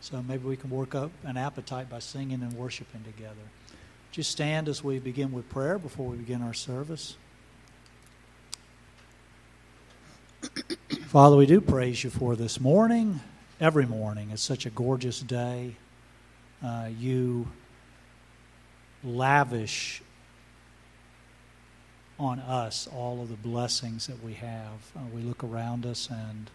So maybe we can work up an appetite by singing and worshiping together. Just stand as we begin with prayer before we begin our service. Father, we do praise you for this morning, every morning. It's such a gorgeous day. Uh, you lavish on us all of the blessings that we have. Uh, we look around us and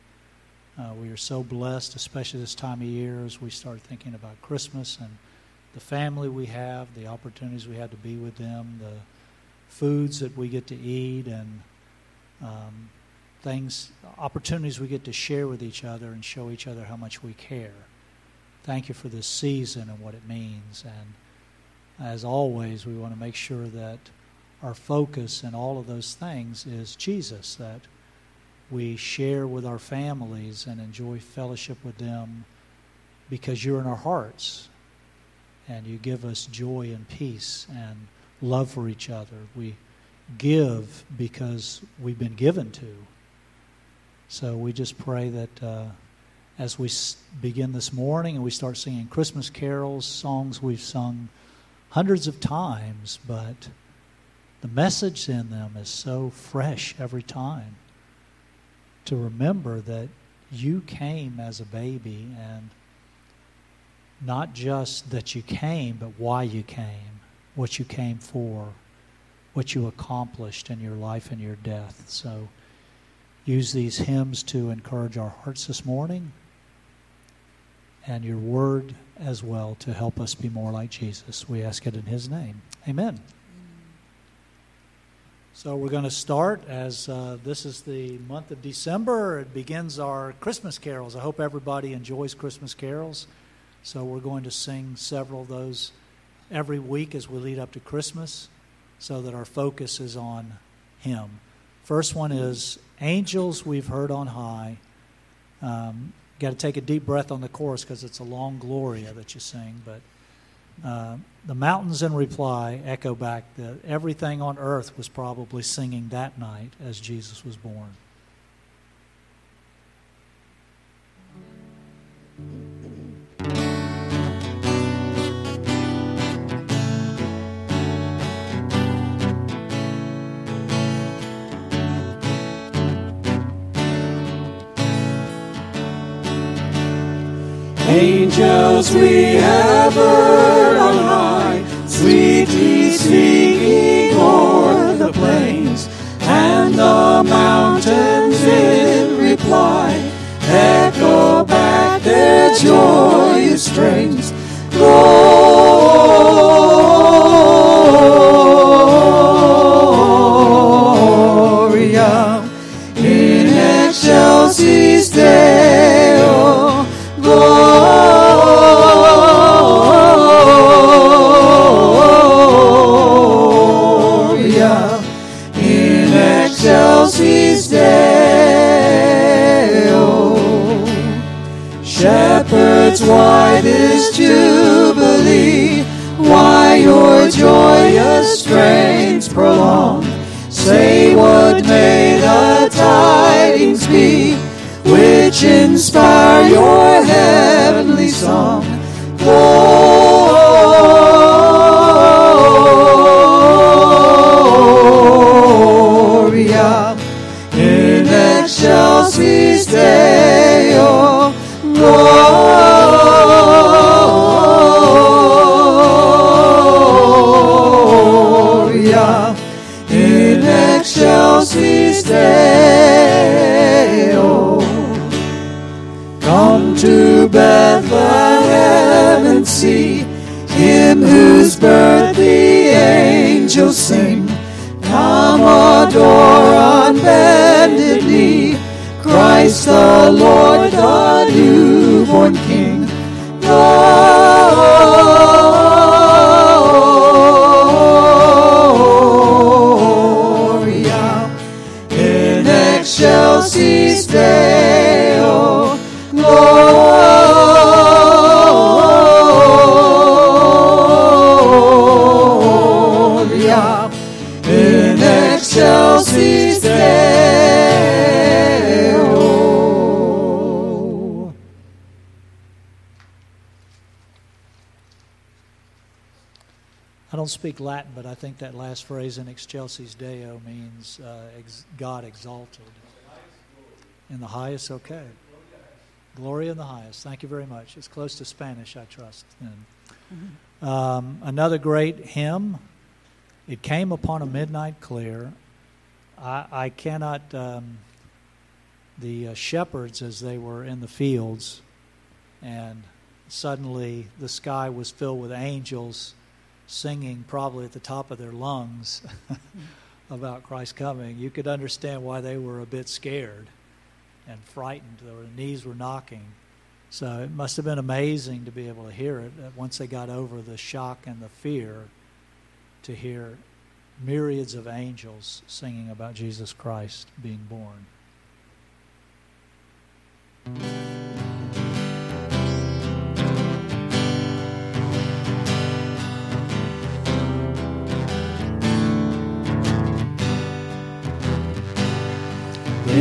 uh, we are so blessed, especially this time of year as we start thinking about Christmas and the family we have, the opportunities we have to be with them, the foods that we get to eat, and um, things, opportunities we get to share with each other and show each other how much we care. Thank you for this season and what it means. And as always, we want to make sure that our focus in all of those things is Jesus, that we share with our families and enjoy fellowship with them because you're in our hearts and you give us joy and peace and love for each other. We give because we've been given to. So we just pray that uh, as we begin this morning and we start singing Christmas carols, songs we've sung hundreds of times, but the message in them is so fresh every time to remember that you came as a baby and not just that you came, but why you came, what you came for, what you accomplished in your life and your death. So use these hymns to encourage our hearts this morning and your word as well to help us be more like Jesus. We ask it in his name. Amen. So we're going to start as uh, this is the month of December. It begins our Christmas carols. I hope everybody enjoys Christmas carols. So we're going to sing several of those every week as we lead up to Christmas so that our focus is on Him. First one is Angels We've Heard on High. Um, Got to take a deep breath on the chorus because it's a long Gloria that you sing, but. Uh, the mountains in reply echo back that everything on earth was probably singing that night as Jesus was born. Angels we have heard on high, sweetly singing o'er the plains, and the mountains in reply echo back their joyous strains. Strains prolong? Say what may the tidings be which inspire your heavenly song. Gloria Christ the Lord, speak Latin, but I think that last phrase in Excelsis Deo means uh, ex- God exalted. In the highest, okay. Glory in the highest. Thank you very much. It's close to Spanish, I trust. And, um, another great hymn. It came upon a midnight clear. I, I cannot. Um, the uh, shepherds, as they were in the fields, and suddenly the sky was filled with angels singing, probably at the top of their lungs, about Christ coming. You could understand why they were a bit scared and frightened. Their knees were knocking. So it must have been amazing to be able to hear it once they got over the shock and the fear to hear myriads of angels singing about Jesus Christ being born.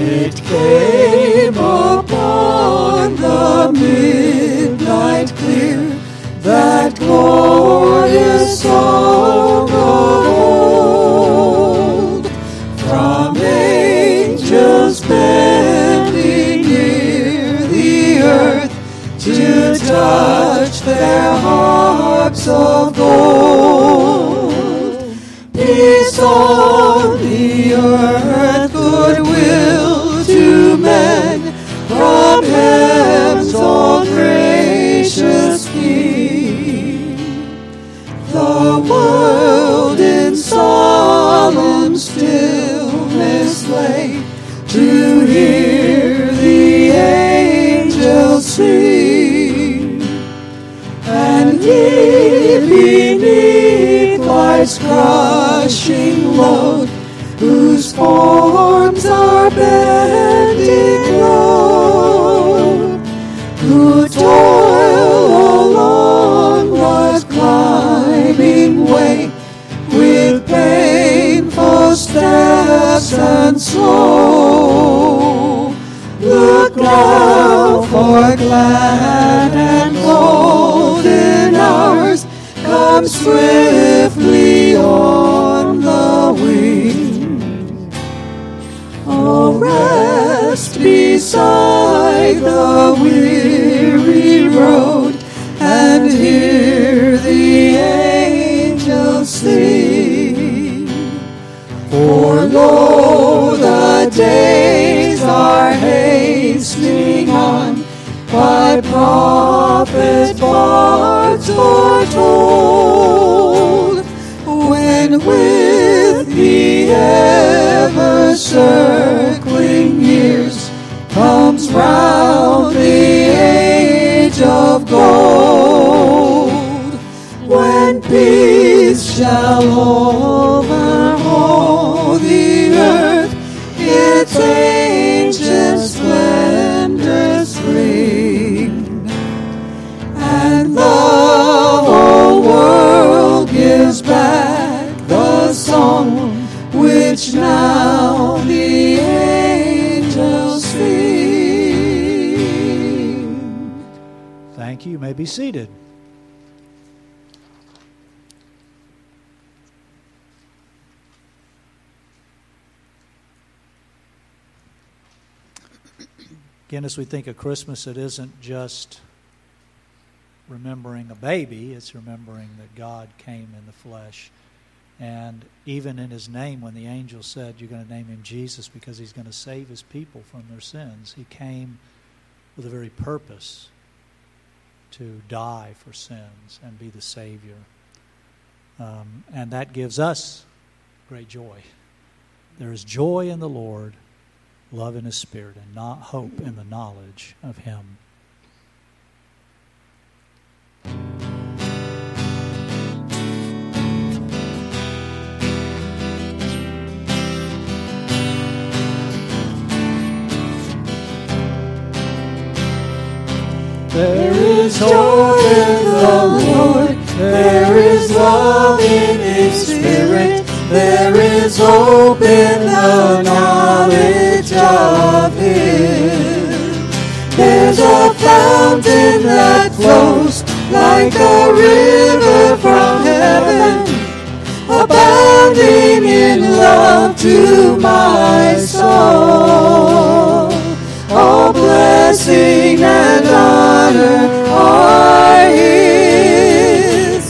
It came upon the midnight clear, that glorious song of old, from angels bending near the earth to touch their harps of gold. Peace on the earth, slow. Look now for glad and golden hours come swiftly on the wing. Oh, rest beside the weary road and hear the angels sing. Oh, for lo, the days are hastening on by prophet bards foretold. When with the ever circling years comes round the age of gold, when peace shall overhaul seated. Again, as we think of Christmas, it isn't just remembering a baby, it's remembering that God came in the flesh. And even in his name, when the angel said, You're going to name him Jesus because he's going to save his people from their sins, he came with a very purpose to die for sins and be the Savior. Um, and that gives us great joy. There is joy in the Lord, love in His Spirit, and not hope in the knowledge of Him. There is joy in the Lord. There is love in His Spirit. There is hope in the knowledge of Him. There's a fountain that flows like a river from heaven. Abounding in love to my soul. Blessing and honor are His.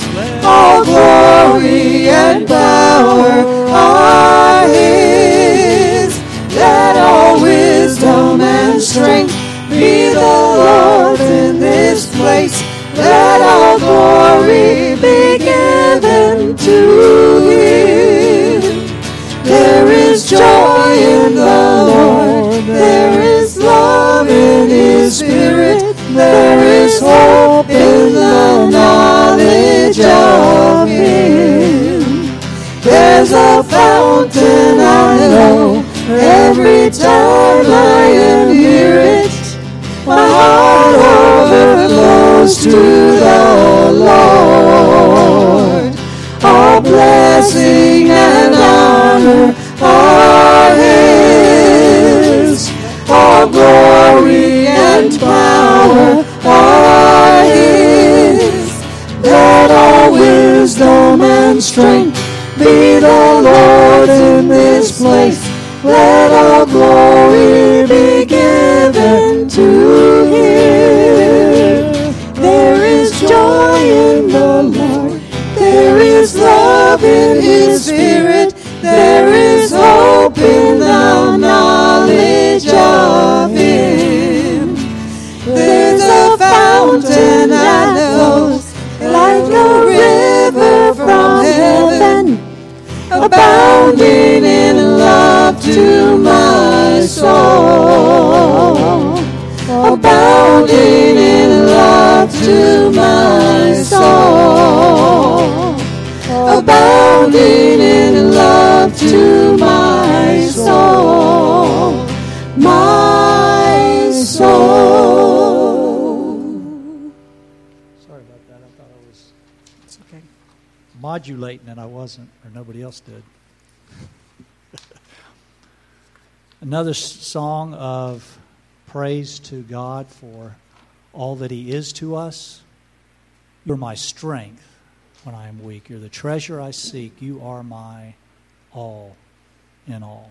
All glory and power are His. Let all wisdom and strength be the Lord in this place. Let all glory be given to Him. There is joy in There is hope in the knowledge of Him. There's a fountain I know every time I am near it. My heart overflows to the Lord. All blessing and strength be the Lord in this place. Let our glory abounding in love to my soul. Abounding in love to my soul. Abounding in love to my soul. My modulating and I wasn't, or nobody else did. Another song of praise to God for all that He is to us. You're my strength when I am weak. You're the treasure I seek. You are my all in all.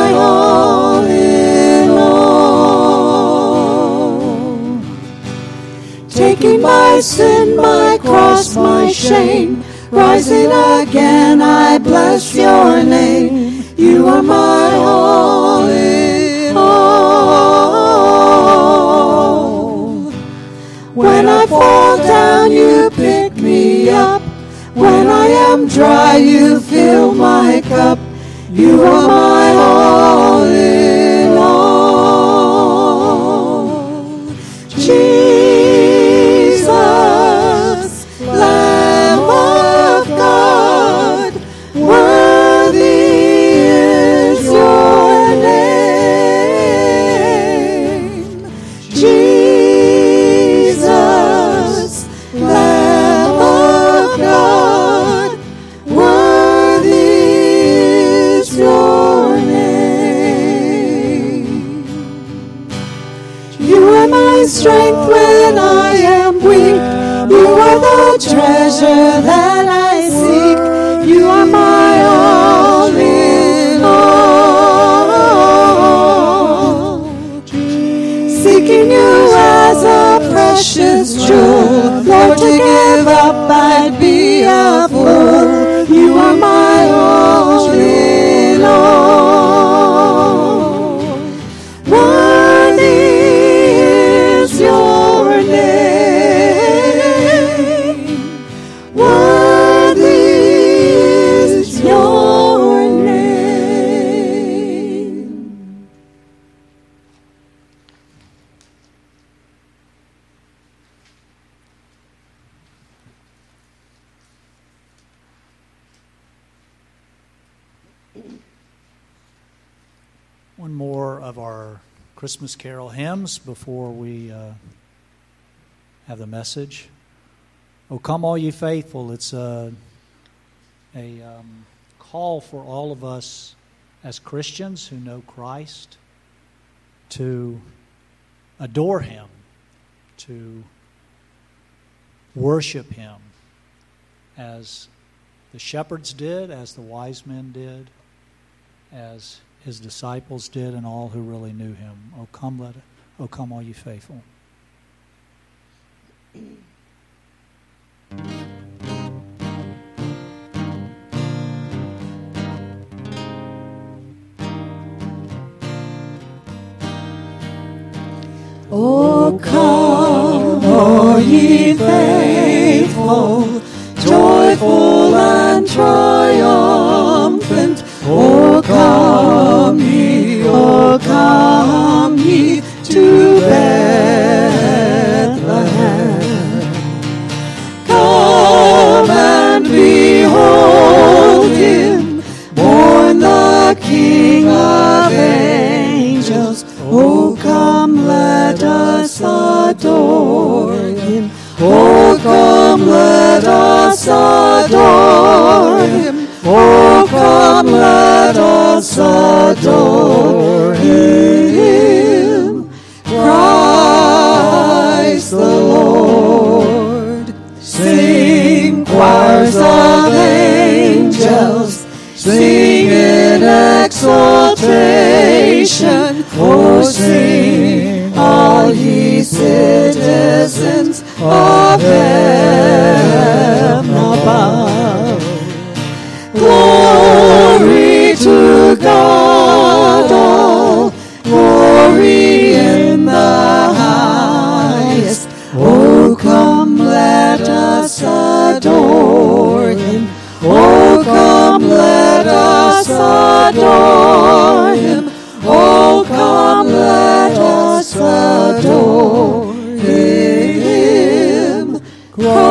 Taking my sin, my cross, my shame, rising again, I bless your name. You are my all in all. When I fall down, you pick me up. When I am dry, you fill my cup. You are my all in Christmas carol hymns before we uh, have the message. Oh, come, all ye faithful. It's a, a um, call for all of us as Christians who know Christ to adore Him, to worship Him as the shepherds did, as the wise men did, as his disciples did, and all who really knew him. Oh, come, let oh, come, all you faithful. Oh, come, all ye faithful, joyful and triumphant. Oh, come oh, come ye to Bethlehem. Come and behold him, born the King of angels. Oh, come, let us adore him. Oh, come, let us adore him. Oh, come, let us adore him. Christ the Lord. Sing choirs of angels, sing in exaltation. Oh, sing all ye citizens of heaven God, all glory in the highest. Oh, come, let us adore him. Oh, come, let us adore him. Oh, come, let us adore him. Christ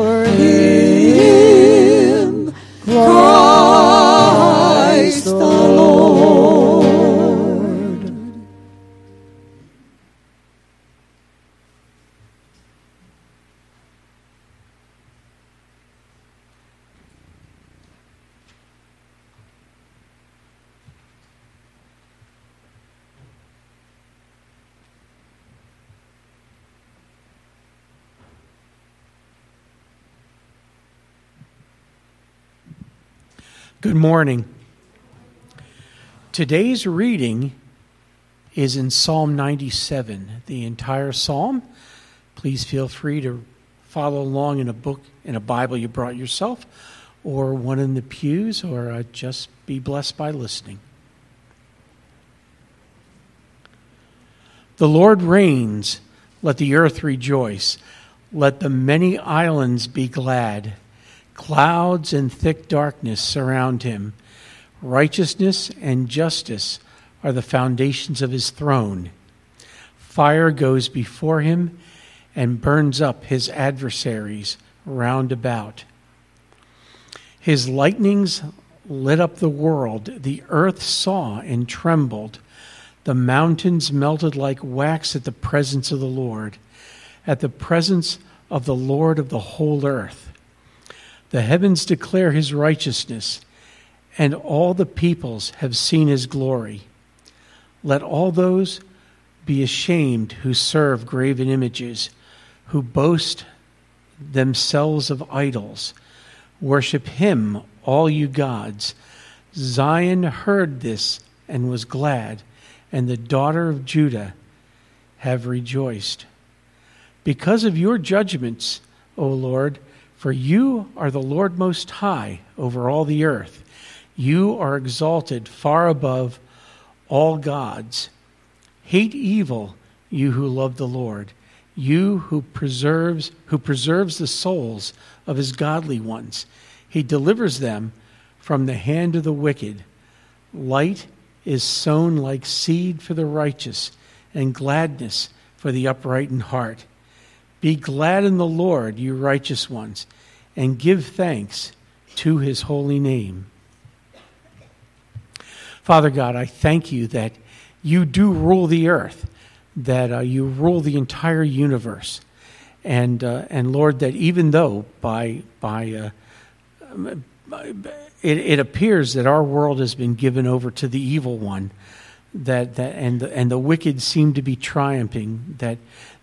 Good morning. Today's reading is in Psalm 97, the entire psalm. Please feel free to follow along in a book, in a Bible you brought yourself, or one in the pews, or uh, just be blessed by listening. The Lord reigns, let the earth rejoice, let the many islands be glad. Clouds and thick darkness surround him. Righteousness and justice are the foundations of his throne. Fire goes before him and burns up his adversaries round about. His lightnings lit up the world. The earth saw and trembled. The mountains melted like wax at the presence of the Lord, at the presence of the Lord of the whole earth. The heavens declare his righteousness, and all the peoples have seen his glory. Let all those be ashamed who serve graven images, who boast themselves of idols. Worship him, all you gods. Zion heard this and was glad. and the daughter of Judah have rejoiced. Because of your judgments, O Lord, for you are the Lord most high over all the earth. You are exalted far above all gods. Hate evil, you who love the Lord, you who preserves who preserves the souls of his godly ones. He delivers them from the hand of the wicked. Light is sown like seed for the righteous, and gladness for the upright in heart. Be glad in the Lord, you righteous ones, and give thanks to his holy name. Father God, I thank you that you do rule the earth, that uh, you rule the entire universe. And, uh, and Lord, that even though by, by, uh, it, it appears that our world has been given over to the evil one, that, that and, the, and the wicked seem to be triumphing, that,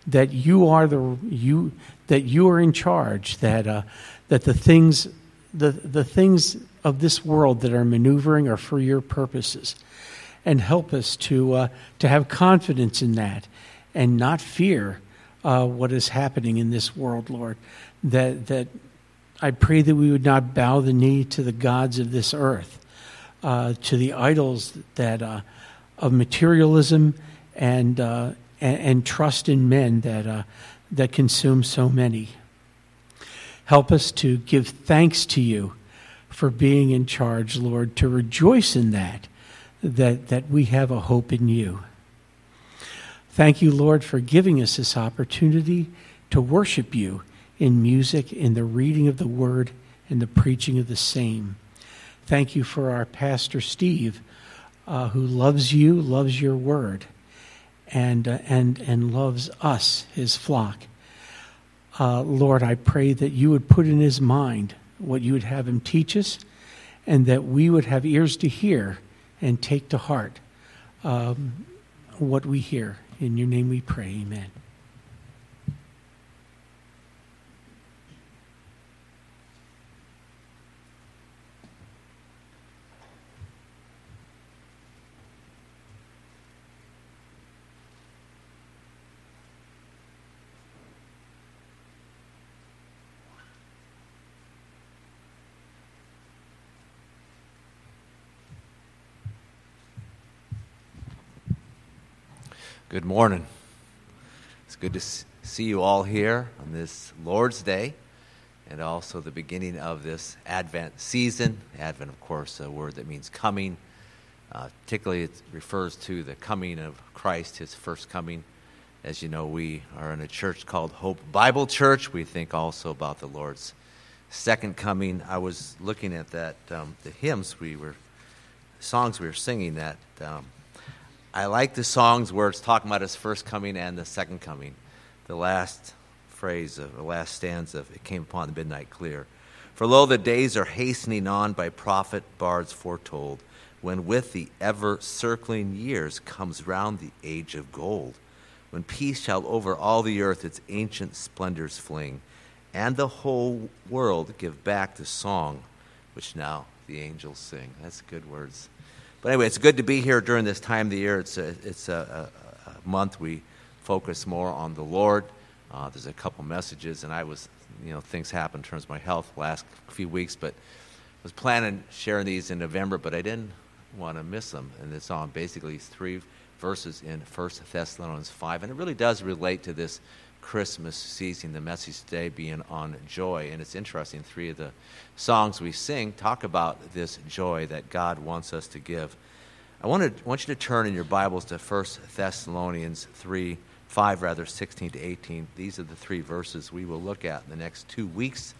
that you are the you that you are in charge that uh, that the things the the things of this world that are maneuvering are for your purposes. And help us to uh, to have confidence in that and not fear uh, what is happening in this world lord. That that I pray that we would not bow the knee to the gods of this earth uh, to the idols that uh, of materialism and uh, and, and trust in men that, uh, that consume so many. Help us to give thanks to you for being in charge, Lord, to rejoice in that, that, that we have a hope in you. Thank you, Lord, for giving us this opportunity to worship you in music, in the reading of the word, and the preaching of the same. Thank you for our pastor, Steve, uh, who loves you, loves your word and, uh, and, and loves us, his flock. Uh, Lord, I pray that you would put in his mind what you would have him teach us, and that we would have ears to hear and take to heart um, what we hear. In your name we pray, amen. Good morning. It's good to see you all here on this Lord's Day and also the beginning of this Advent season. Advent, of course, a word that means coming. Uh, particularly, it refers to the coming of Christ, his first coming. As you know, we are in a church called Hope Bible Church. We think also about the Lord's second coming. I was looking at that, um, the hymns we were, songs we were singing that. Um, I like the songs where it's talking about his first coming and the second coming. The last phrase of the last stanza of it came upon the midnight clear. For lo, the days are hastening on by prophet bards foretold, when with the ever circling years comes round the age of gold, when peace shall over all the earth its ancient splendors fling, and the whole world give back the song which now the angels sing. That's good words. But anyway, it's good to be here during this time of the year. It's a, it's a, a, a month we focus more on the Lord. Uh, there's a couple messages, and I was, you know, things happened in terms of my health last few weeks, but I was planning sharing these in November, but I didn't want to miss them. And it's on basically three verses in 1 Thessalonians 5, and it really does relate to this Christmas season, the message today being on joy. And it's interesting, three of the songs we sing talk about this joy that God wants us to give. I want, to, want you to turn in your Bibles to 1 Thessalonians 3, 5 rather, 16 to 18. These are the three verses we will look at in the next two weeks.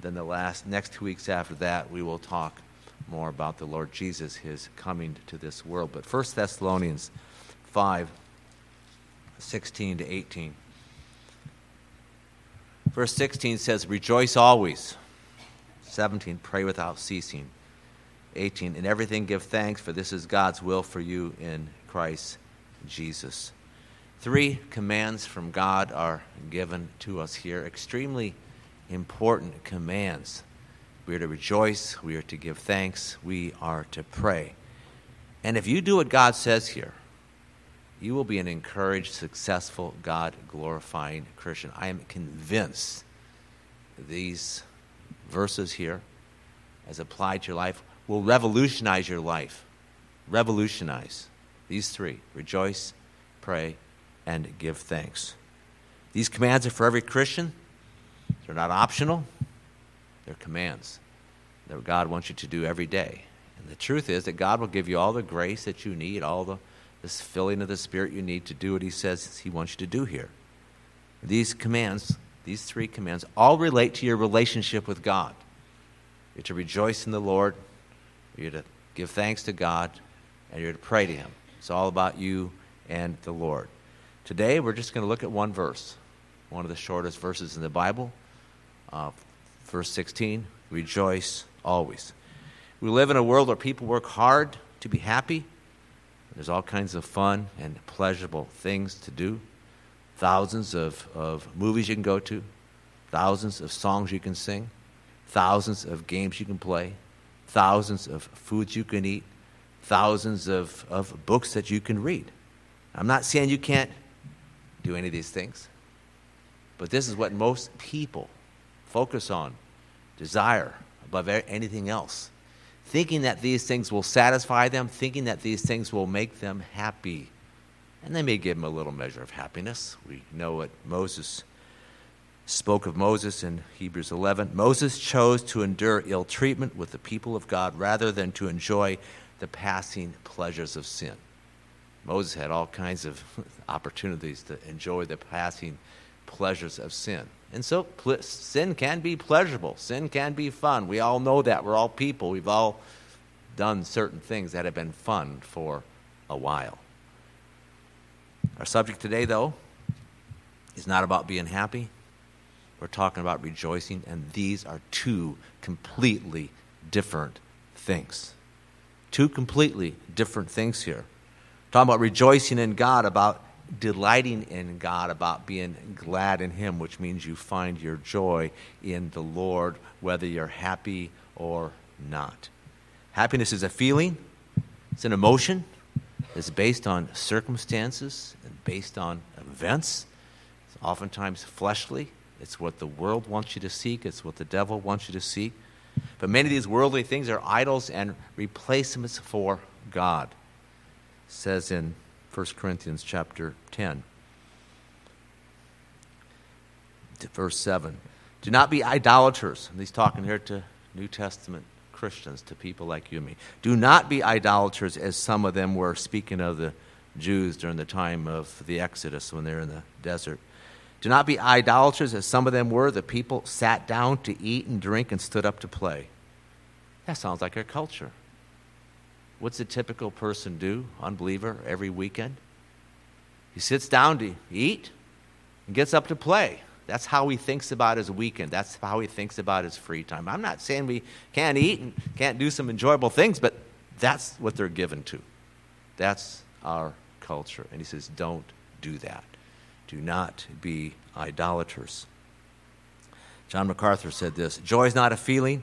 Then the last next two weeks after that, we will talk more about the Lord Jesus, his coming to this world. But 1 Thessalonians 5, 16 to 18. Verse 16 says, Rejoice always. 17, pray without ceasing. 18, in everything give thanks, for this is God's will for you in Christ Jesus. Three commands from God are given to us here, extremely important commands. We are to rejoice, we are to give thanks, we are to pray. And if you do what God says here, you will be an encouraged, successful, God glorifying Christian. I am convinced these verses here, as applied to your life, will revolutionize your life. Revolutionize. These three rejoice, pray, and give thanks. These commands are for every Christian. They're not optional, they're commands that God wants you to do every day. And the truth is that God will give you all the grace that you need, all the this filling of the Spirit you need to do what He says He wants you to do here. These commands, these three commands, all relate to your relationship with God. You're to rejoice in the Lord, you're to give thanks to God, and you're to pray to Him. It's all about you and the Lord. Today, we're just going to look at one verse, one of the shortest verses in the Bible, uh, verse 16 Rejoice always. We live in a world where people work hard to be happy. There's all kinds of fun and pleasurable things to do. Thousands of, of movies you can go to, thousands of songs you can sing, thousands of games you can play, thousands of foods you can eat, thousands of, of books that you can read. I'm not saying you can't do any of these things, but this is what most people focus on, desire above anything else. Thinking that these things will satisfy them, thinking that these things will make them happy. And they may give them a little measure of happiness. We know what Moses spoke of Moses in Hebrews 11. Moses chose to endure ill treatment with the people of God rather than to enjoy the passing pleasures of sin. Moses had all kinds of opportunities to enjoy the passing pleasures of sin. And so pl- sin can be pleasurable, sin can be fun. We all know that. We're all people. We've all done certain things that have been fun for a while. Our subject today, though, is not about being happy. We're talking about rejoicing, and these are two completely different things. Two completely different things here. Talking about rejoicing in God, about delighting in God, about being glad in Him, which means you find your joy in the Lord, whether you're happy or not. Happiness is a feeling, it's an emotion, it's based on circumstances and based on events. It's oftentimes fleshly. It's what the world wants you to seek, it's what the devil wants you to seek. But many of these worldly things are idols and replacements for God. It says in 1 Corinthians chapter 10, verse 7. Do not be idolaters. And he's talking here to New Testament Christians, to people like you and me. Do not be idolaters, as some of them were, speaking of the Jews during the time of the Exodus when they're in the desert. Do not be idolaters, as some of them were. The people sat down to eat and drink and stood up to play. That sounds like our culture. What's a typical person do, unbeliever, every weekend? He sits down to eat and gets up to play. That's how he thinks about his weekend. That's how he thinks about his free time. I'm not saying we can't eat and can't do some enjoyable things, but that's what they're given to. That's our culture. And he says, don't do that. Do not be idolaters. John MacArthur said this Joy is not a feeling,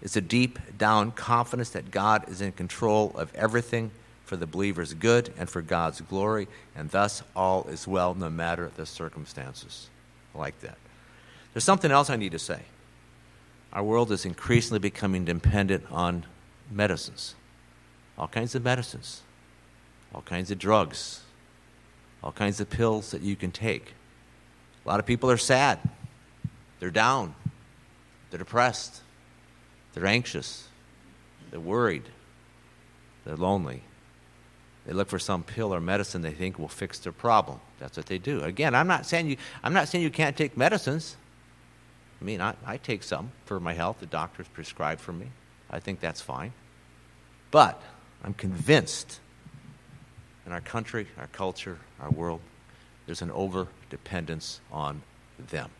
it's a deep down confidence that God is in control of everything for the believer's good and for God's glory, and thus all is well no matter the circumstances. I like that. There's something else I need to say. Our world is increasingly becoming dependent on medicines, all kinds of medicines, all kinds of drugs, all kinds of pills that you can take. A lot of people are sad, they're down, they're depressed, they're anxious, they're worried, they're lonely. They look for some pill or medicine they think will fix their problem. That's what they do. Again, I'm not saying you, I'm not saying you can't take medicines. I mean, I, I take some for my health. The doctors prescribe for me. I think that's fine. But I'm convinced in our country, our culture, our world, there's an over dependence on them.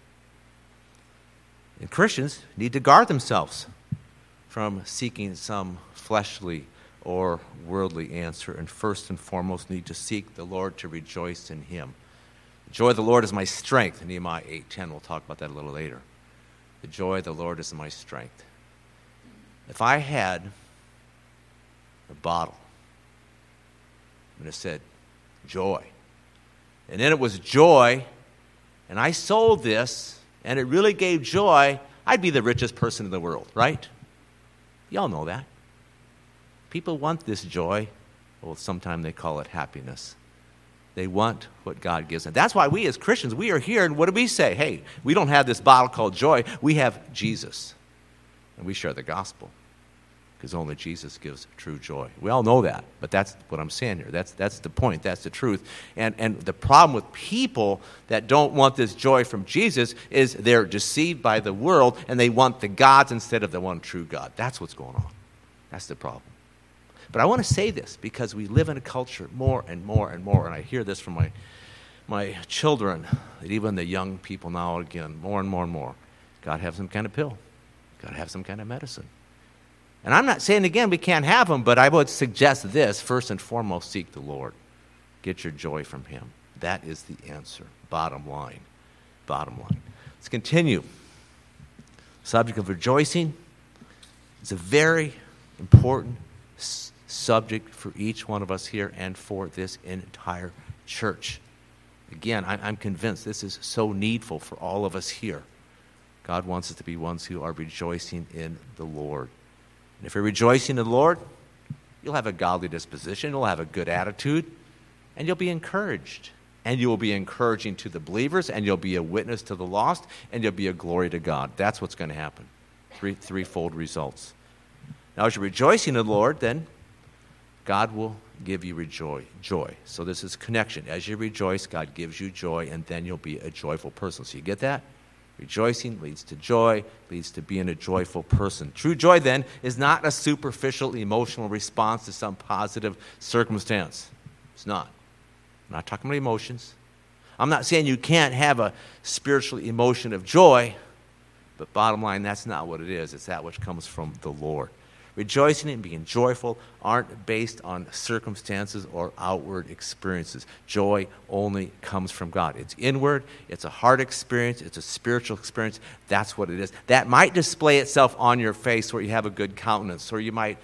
And Christians need to guard themselves from seeking some fleshly or worldly answer, and first and foremost need to seek the Lord to rejoice in Him. The joy of the Lord is my strength. Nehemiah 8:10. We'll talk about that a little later. The joy of the Lord is my strength. If I had a bottle and it said joy. And then it was joy, and I sold this, and it really gave joy. I'd be the richest person in the world, right? Y'all know that. People want this joy. Well, sometimes they call it happiness. They want what God gives them. That's why we as Christians, we are here, and what do we say? Hey, we don't have this bottle called joy. We have Jesus. And we share the gospel because only Jesus gives true joy. We all know that, but that's what I'm saying here. That's, that's the point, that's the truth. And, and the problem with people that don't want this joy from Jesus is they're deceived by the world and they want the gods instead of the one true God. That's what's going on. That's the problem. But I want to say this because we live in a culture more and more and more, and I hear this from my, my children, even the young people now, again, more and more and more, got to have some kind of pill, got to have some kind of medicine. And I'm not saying again we can't have them, but I would suggest this first and foremost seek the Lord. Get your joy from Him. That is the answer. Bottom line. Bottom line. Let's continue. Subject of rejoicing is a very important s- subject for each one of us here and for this entire church. Again, I, I'm convinced this is so needful for all of us here. God wants us to be ones who are rejoicing in the Lord. And if you're rejoicing in the Lord, you'll have a godly disposition, you'll have a good attitude, and you'll be encouraged. And you will be encouraging to the believers, and you'll be a witness to the lost, and you'll be a glory to God. That's what's going to happen. Three, threefold results. Now, as you're rejoicing in the Lord, then God will give you rejoice, joy. So this is connection. As you rejoice, God gives you joy, and then you'll be a joyful person. So you get that? Rejoicing leads to joy, leads to being a joyful person. True joy, then, is not a superficial emotional response to some positive circumstance. It's not. I'm not talking about emotions. I'm not saying you can't have a spiritual emotion of joy, but bottom line, that's not what it is. It's that which comes from the Lord. Rejoicing and being joyful aren't based on circumstances or outward experiences. Joy only comes from God. It's inward, it's a heart experience, it's a spiritual experience. That's what it is. That might display itself on your face where you have a good countenance, or you might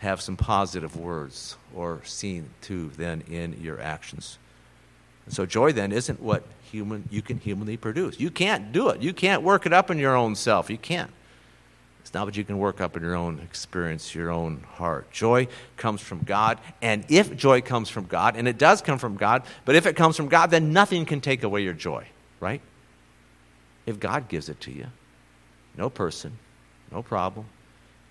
have some positive words or seen too then in your actions. And so joy then isn't what human you can humanly produce. You can't do it. You can't work it up in your own self. You can't. It's not what you can work up in your own experience, your own heart. Joy comes from God. And if joy comes from God, and it does come from God, but if it comes from God, then nothing can take away your joy, right? If God gives it to you, no person, no problem,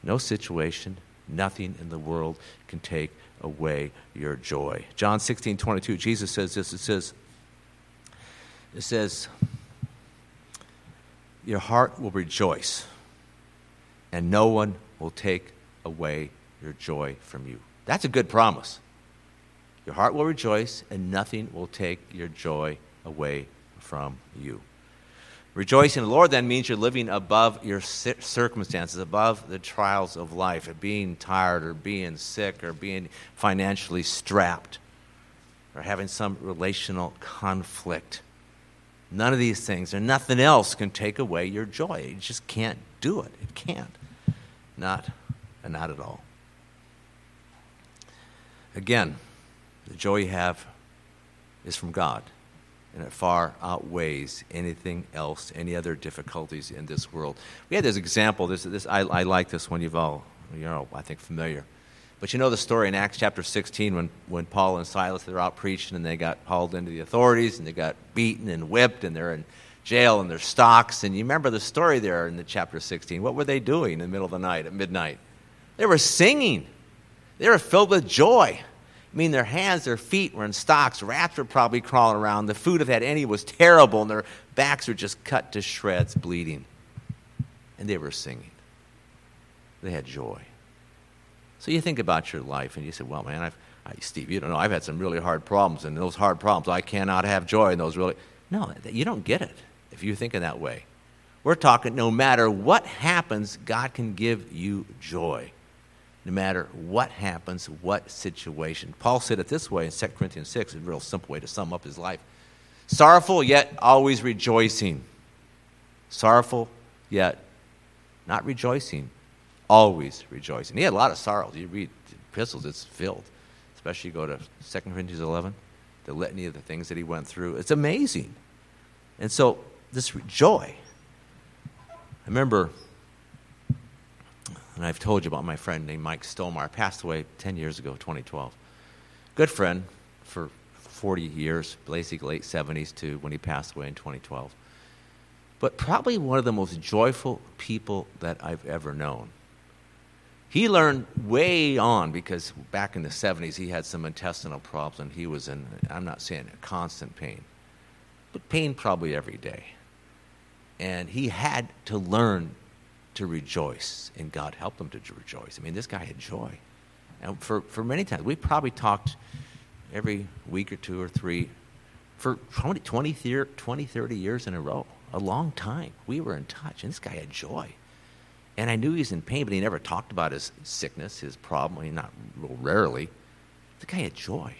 no situation, nothing in the world can take away your joy. John 16, 22, Jesus says this. It says, it says, Your heart will rejoice and no one will take away your joy from you. That's a good promise. Your heart will rejoice, and nothing will take your joy away from you. Rejoicing in the Lord then means you're living above your circumstances, above the trials of life, of being tired or being sick or being financially strapped or having some relational conflict. None of these things or nothing else can take away your joy. You just can't do it. It can't. Not, and not at all. Again, the joy you have is from God, and it far outweighs anything else, any other difficulties in this world. We had this example. This, this I, I like this one. You've all, you know, I think familiar. But you know the story in Acts chapter 16 when, when Paul and Silas they're out preaching and they got hauled into the authorities and they got beaten and whipped and they're in jail and their stocks. And you remember the story there in the chapter 16. What were they doing in the middle of the night at midnight? They were singing. They were filled with joy. I mean, their hands, their feet were in stocks. Rats were probably crawling around. The food, if had any, was terrible, and their backs were just cut to shreds, bleeding. And they were singing. They had joy. So you think about your life, and you say, "Well, man, I've, I, Steve, you don't know. I've had some really hard problems, and those hard problems, I cannot have joy in those really." No, you don't get it if you think in that way. We're talking no matter what happens, God can give you joy. No matter what happens, what situation. Paul said it this way in 2 Corinthians 6, a real simple way to sum up his life. Sorrowful, yet always rejoicing. Sorrowful, yet not rejoicing, always rejoicing. He had a lot of sorrows. You read the epistles, it's filled. Especially you go to 2 Corinthians 11. the litany of the things that he went through. It's amazing. And so, this joy. I remember, and I've told you about my friend named Mike Stolmar, passed away 10 years ago, 2012. Good friend for 40 years, basically late 70s to when he passed away in 2012. But probably one of the most joyful people that I've ever known. He learned way on because back in the 70s he had some intestinal problems and he was in, I'm not saying constant pain, but pain probably every day. And he had to learn to rejoice, and God helped him to rejoice. I mean, this guy had joy. And for, for many times, we probably talked every week or two or three for 20, 20, 20 30 years in a row, a long time. We were in touch, and this guy had joy. And I knew he was in pain, but he never talked about his sickness, his problem. I mean, not real rarely. The guy had joy.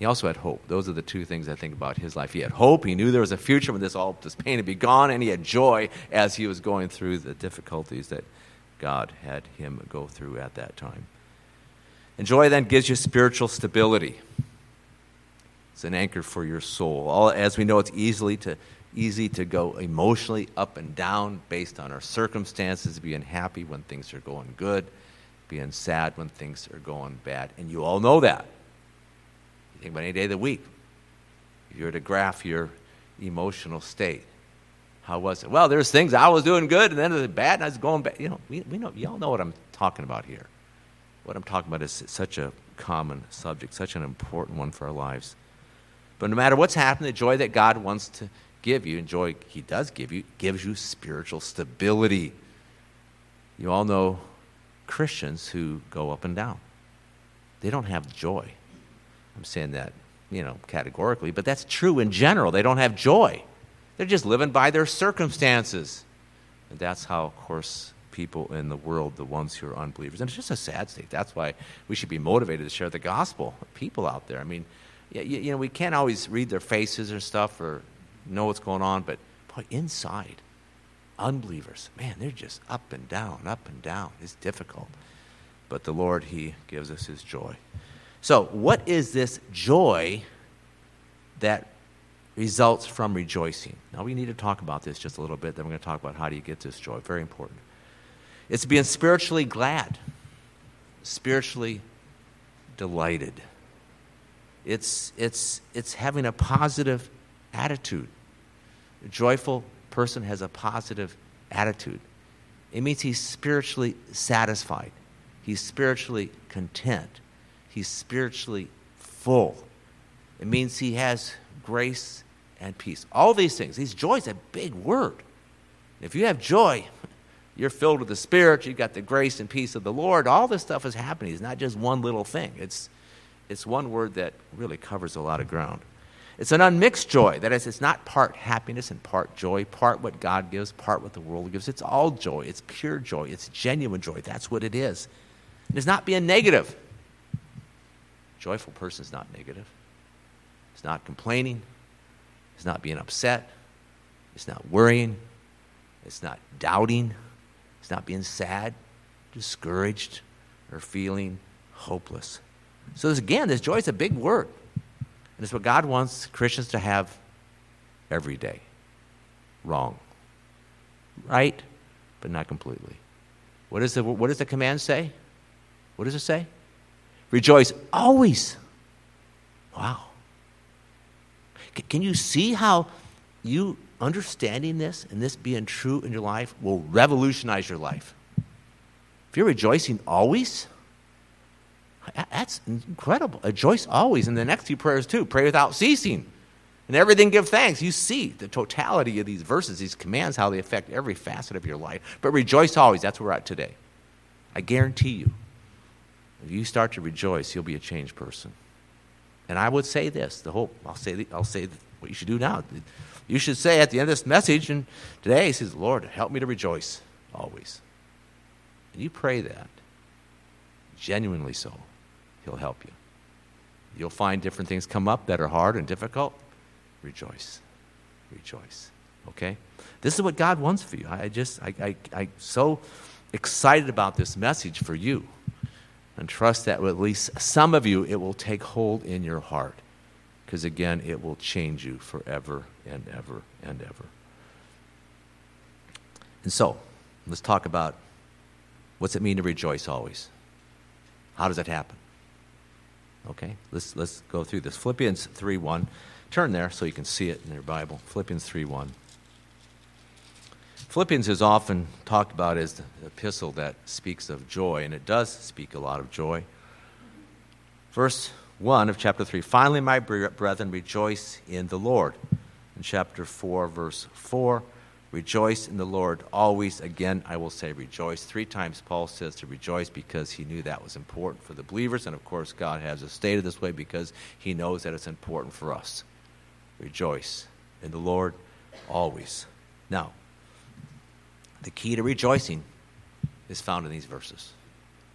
He also had hope. Those are the two things I think about his life. He had hope. He knew there was a future when this all this pain would be gone, and he had joy as he was going through the difficulties that God had him go through at that time. And joy then gives you spiritual stability. It's an anchor for your soul. All, as we know, it's easily to easy to go emotionally up and down based on our circumstances, being happy when things are going good, being sad when things are going bad. And you all know that. Think about any day of the week. If you were to graph your emotional state, how was it? Well, there's things I was doing good, and then was bad, and I was going bad. You know, we, we know, y'all know what I'm talking about here. What I'm talking about is such a common subject, such an important one for our lives. But no matter what's happened, the joy that God wants to give you, and joy He does give you, gives you spiritual stability. You all know Christians who go up and down. They don't have joy. I'm saying that, you know, categorically, but that's true in general. They don't have joy. They're just living by their circumstances. And that's how, of course, people in the world, the ones who are unbelievers. And it's just a sad state. That's why we should be motivated to share the gospel. With people out there. I mean, you, you know, we can't always read their faces or stuff or know what's going on, but boy, inside, unbelievers, man, they're just up and down, up and down. It's difficult. But the Lord, He gives us His joy. So, what is this joy that results from rejoicing? Now, we need to talk about this just a little bit. Then we're going to talk about how do you get this joy. Very important. It's being spiritually glad, spiritually delighted. It's, it's, it's having a positive attitude. A joyful person has a positive attitude. It means he's spiritually satisfied, he's spiritually content, he's spiritually full. It means he has grace and peace. All these things. These joy is a big word. If you have joy, you're filled with the Spirit, you've got the grace and peace of the Lord. All this stuff is happening. It's not just one little thing, it's, it's one word that really covers a lot of ground. It's an unmixed joy. That is, it's not part happiness and part joy, part what God gives, part what the world gives. It's all joy. It's pure joy. It's genuine joy. That's what it is. It's not being negative. Joyful person is not negative. It's not complaining. It's not being upset. It's not worrying. It's not doubting. It's not being sad, discouraged, or feeling hopeless. So, this, again, this joy is a big word. And it's what God wants Christians to have every day. Wrong. Right, but not completely. What, is the, what does the command say? What does it say? Rejoice always. Wow. Can you see how you understanding this and this being true in your life will revolutionize your life? If you're rejoicing always, that's incredible. Rejoice always. And the next few prayers, too pray without ceasing. And everything give thanks. You see the totality of these verses, these commands, how they affect every facet of your life. But rejoice always. That's where we're at today. I guarantee you, if you start to rejoice, you'll be a changed person. And I would say this the whole, I'll say, I'll say what you should do now. You should say at the end of this message, and today, he says, Lord, help me to rejoice always. And you pray that, genuinely so. He'll help you. You'll find different things come up that are hard and difficult. Rejoice. Rejoice. Okay? This is what God wants for you. I just, I, I, I'm so excited about this message for you. And trust that with at least some of you, it will take hold in your heart. because again, it will change you forever and ever and ever. And so, let's talk about what's it mean to rejoice always? How does that happen? Okay, let's, let's go through this. Philippians 3 1. Turn there so you can see it in your Bible. Philippians 3 1. Philippians is often talked about as the epistle that speaks of joy, and it does speak a lot of joy. Verse 1 of chapter 3 Finally, my brethren, rejoice in the Lord. In chapter 4, verse 4, rejoice in the Lord always. Again, I will say rejoice. Three times Paul says to rejoice because he knew that was important for the believers, and of course, God has us stated this way because he knows that it's important for us. Rejoice in the Lord always. Now, the key to rejoicing is found in these verses.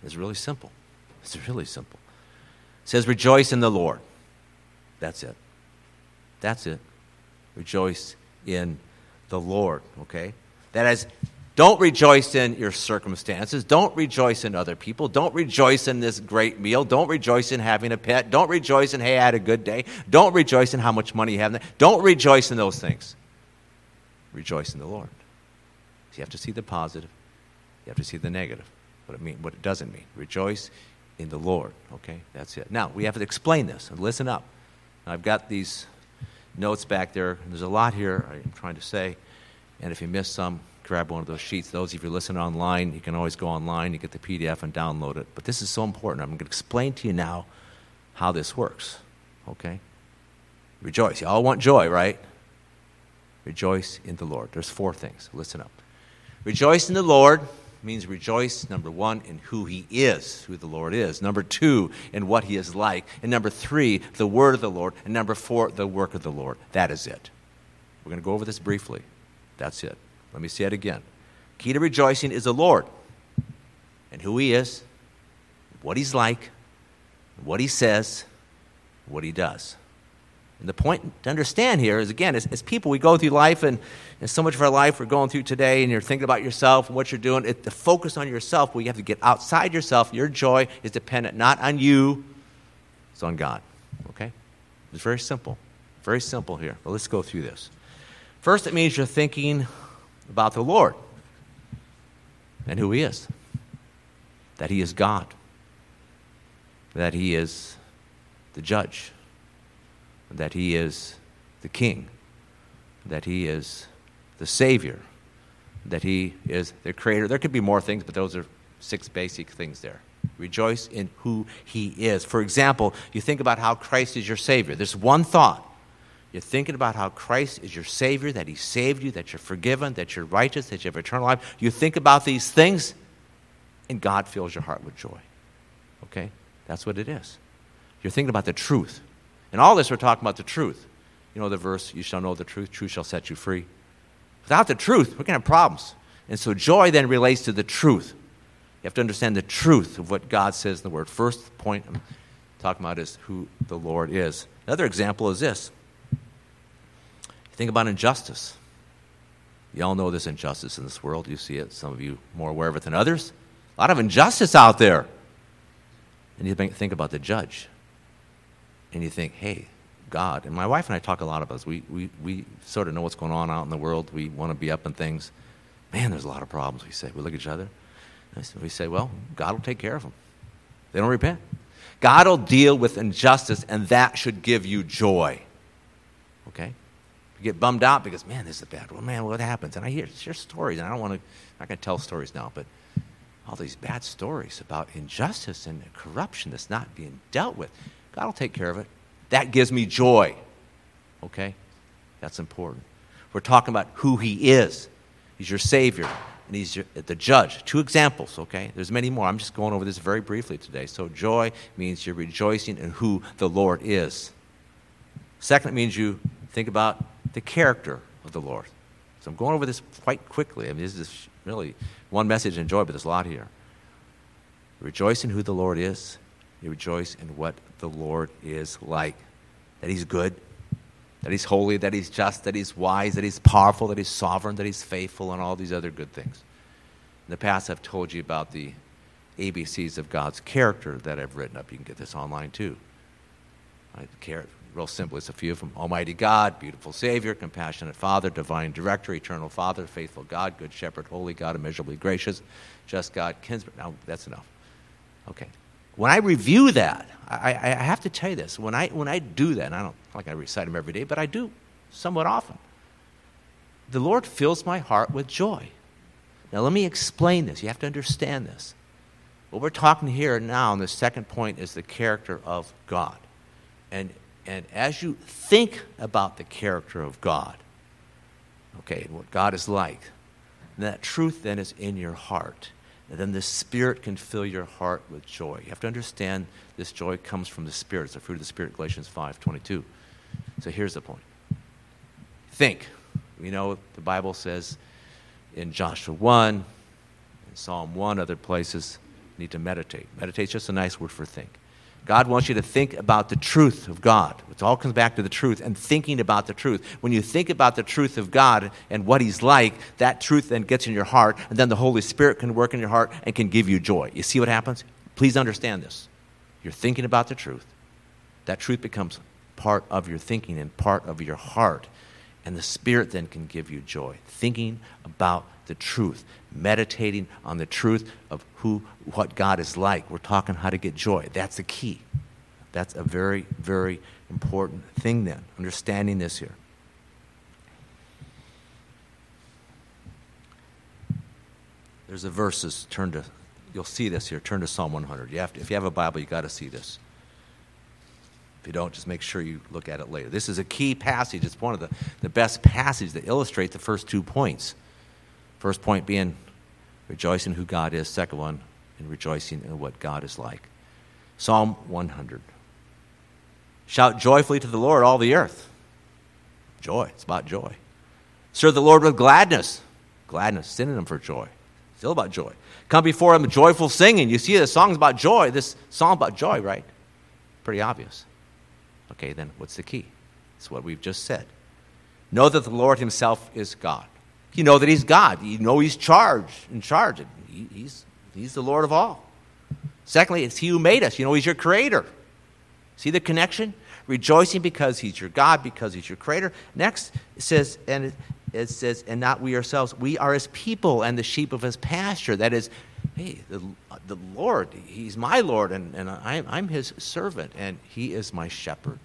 It's really simple. It's really simple. It says, Rejoice in the Lord. That's it. That's it. Rejoice in the Lord, okay? That is, don't rejoice in your circumstances. Don't rejoice in other people. Don't rejoice in this great meal. Don't rejoice in having a pet. Don't rejoice in, hey, I had a good day. Don't rejoice in how much money you have. Don't rejoice in those things. Rejoice in the Lord. You have to see the positive, you have to see the negative, what it, mean, what it doesn't mean. Rejoice in the Lord. Okay, that's it. Now, we have to explain this. And listen up. I've got these notes back there. There's a lot here I'm trying to say. And if you miss some, grab one of those sheets. Those of you listening online, you can always go online, you get the PDF and download it. But this is so important. I'm going to explain to you now how this works. Okay? Rejoice. You all want joy, right? Rejoice in the Lord. There's four things. Listen up. Rejoice in the Lord means rejoice, number one, in who He is, who the Lord is. Number two, in what He is like. And number three, the word of the Lord. And number four, the work of the Lord. That is it. We're going to go over this briefly. That's it. Let me say it again. Key to rejoicing is the Lord and who He is, what He's like, what He says, what He does. And the point to understand here is again, as, as, people, we go through life, and, and so much of our life we're going through today, and you're thinking about yourself and what you're doing. It, the focus on yourself, you have to get outside yourself. Your joy is dependent not on you, it's on God. Okay? It's very simple. Very simple here. But let's go through this. First, it means you're thinking about the Lord and who He is, that He is God, that He is the judge that he is the king, that he is the savior, that he is the creator. There could be more things, but those are six basic things there. Rejoice in who he is. For example, you think about how Christ is your savior. There's one thought. You're thinking about how Christ is your Savior, that He saved you, that you're forgiven, that you're righteous, that you have eternal life. You think about these things, and God fills your heart with joy. Okay? That's what it is. You're thinking about the truth. In all this, we're talking about the truth. You know the verse, you shall know the truth, truth shall set you free. Without the truth, we're going to have problems. And so joy then relates to the truth. You have to understand the truth of what God says in the Word. First point I'm talking about is who the Lord is. Another example is this. Think about injustice. You all know there's injustice in this world. You see it. Some of you more aware of it than others. A lot of injustice out there. And you think about the judge and you think, hey, God. And my wife and I talk a lot about this. We, we, we sort of know what's going on out in the world. We want to be up in things. Man, there's a lot of problems, we say. We look at each other. we say, well, God will take care of them. They don't repent. God will deal with injustice, and that should give you joy. Okay? You get bummed out because, man, this is a bad one. Man, what happens? And I hear, hear stories, and I don't want to, I'm not going to tell stories now, but all these bad stories about injustice and corruption that's not being dealt with. God will take care of it. That gives me joy. Okay? That's important. We're talking about who He is. He's your Savior, and He's your, the judge. Two examples, okay? There's many more. I'm just going over this very briefly today. So, joy means you're rejoicing in who the Lord is. Second, it means you think about the character of the Lord. So, I'm going over this quite quickly. I mean, this is really one message in joy, but there's a lot here. Rejoice in who the Lord is, you rejoice in what the Lord is like that He's good, that He's holy, that He's just, that He's wise, that He's powerful, that He's sovereign, that He's faithful, and all these other good things. In the past, I've told you about the ABCs of God's character that I've written up. You can get this online too. I care, real simple. It's a few of them Almighty God, beautiful Savior, compassionate Father, divine director, eternal Father, faithful God, good shepherd, holy God, immeasurably gracious, just God, kinsman. Now, that's enough. Okay. When I review that, I, I have to tell you this. When I, when I do that, I don't like I recite them every day, but I do somewhat often, the Lord fills my heart with joy. Now, let me explain this. You have to understand this. What we're talking here now, and the second point, is the character of God. And, and as you think about the character of God, okay, what God is like, that truth then is in your heart. And then the Spirit can fill your heart with joy. You have to understand this joy comes from the Spirit. It's the fruit of the Spirit, Galatians 5 22. So here's the point think. We know the Bible says in Joshua 1, in Psalm 1, other places, need to meditate. Meditate is just a nice word for think. God wants you to think about the truth of God. It all comes back to the truth and thinking about the truth. When you think about the truth of God and what He's like, that truth then gets in your heart, and then the Holy Spirit can work in your heart and can give you joy. You see what happens? Please understand this. You're thinking about the truth. That truth becomes part of your thinking and part of your heart. And the Spirit then can give you joy. Thinking about the truth, meditating on the truth of who, what God is like. We're talking how to get joy. That's the key. That's a very, very important thing then, understanding this here. There's a verses, turn to, you'll see this here, turn to Psalm 100. You have to, if you have a Bible, you've got to see this. If you don't, just make sure you look at it later. This is a key passage. It's one of the, the best passages that illustrates the first two points. First point being rejoicing who God is. Second one, in rejoicing in what God is like. Psalm 100. Shout joyfully to the Lord, all the earth. Joy. It's about joy. Serve the Lord with gladness. Gladness, synonym for joy. Still about joy. Come before Him joyful singing. You see, the song's about joy. This song about joy, right? Pretty obvious. Okay, then what's the key? It's what we've just said. Know that the Lord Himself is God. You know that He's God. You know He's charged in charge. He, he's, he's the Lord of all. Secondly, it's He who made us. You know He's your creator. See the connection? Rejoicing because He's your God, because He's your creator. Next, it says, and it, it says, and not we ourselves. We are His people and the sheep of His pasture. That is, hey, the, the Lord, He's my Lord, and, and I'm, I'm His servant, and He is my shepherd.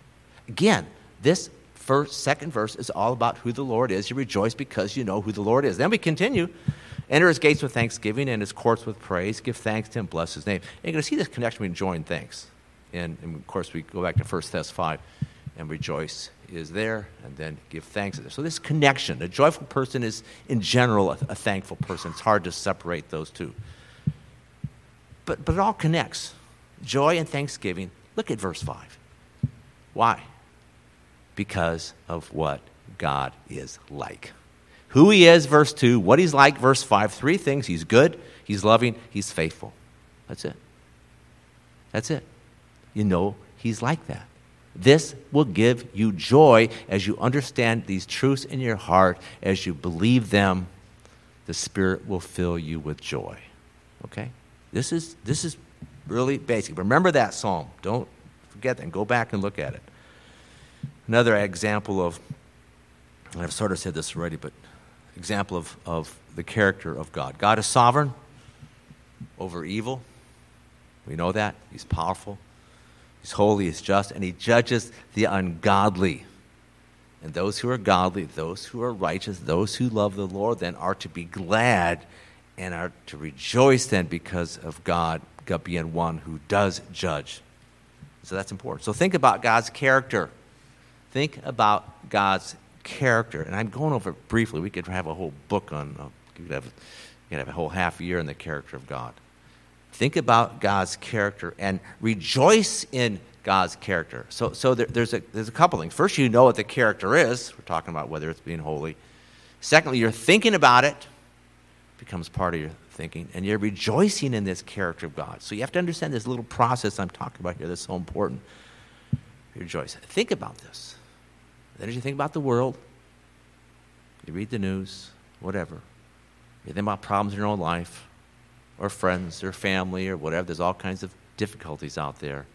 Again, this first, second verse is all about who the Lord is. You rejoice because you know who the Lord is. Then we continue. Enter his gates with thanksgiving and his courts with praise. Give thanks to him, bless his name. And you're going to see this connection between joy and thanks. And, and of course, we go back to 1 Thess 5 and rejoice is there, and then give thanks. So, this connection, a joyful person is, in general, a, a thankful person. It's hard to separate those two. But, but it all connects joy and thanksgiving. Look at verse 5. Why? Because of what God is like. Who he is, verse 2, what he's like, verse 5. Three things he's good, he's loving, he's faithful. That's it. That's it. You know he's like that. This will give you joy as you understand these truths in your heart, as you believe them. The Spirit will fill you with joy. Okay? This is, this is really basic. Remember that psalm. Don't forget that. And go back and look at it. Another example of, I've sort of said this already, but example of, of the character of God. God is sovereign over evil. We know that. He's powerful. He's holy, he's just, and he judges the ungodly. And those who are godly, those who are righteous, those who love the Lord, then are to be glad and are to rejoice then because of God, being one who does judge. So that's important. So think about God's character. Think about God's character. And I'm going over it briefly. We could have a whole book on, uh, you could have, you could have a whole half year in the character of God. Think about God's character and rejoice in God's character. So, so there, there's, a, there's a couple things. First, you know what the character is. We're talking about whether it's being holy. Secondly, you're thinking about it, becomes part of your thinking, and you're rejoicing in this character of God. So you have to understand this little process I'm talking about here that's so important. Rejoice. Think about this. Then, as you think about the world, you read the news, whatever, you think about problems in your own life, or friends or family or whatever. There's all kinds of difficulties out there.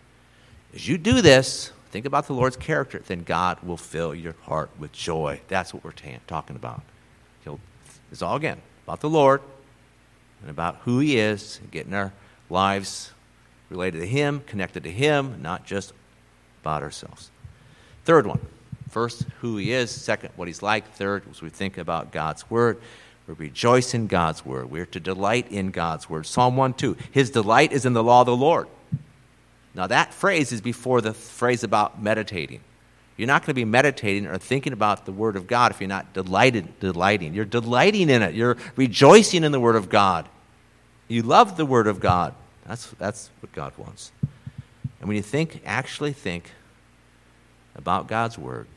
As you do this, think about the Lord's character, then God will fill your heart with joy. That's what we're ta- talking about. He'll, it's all again about the Lord and about who He is, getting our lives related to Him, connected to Him, not just about ourselves. Third one first, who He is. Second, what He's like. Third, as we think about God's Word, we rejoice in God's Word. We're to delight in God's Word. Psalm 1 2. His delight is in the law of the Lord. Now, that phrase is before the phrase about meditating. You're not going to be meditating or thinking about the Word of God if you're not delighted, delighting. You're delighting in it. You're rejoicing in the Word of God. You love the Word of God. That's, that's what God wants. And when you think, actually think about God's Word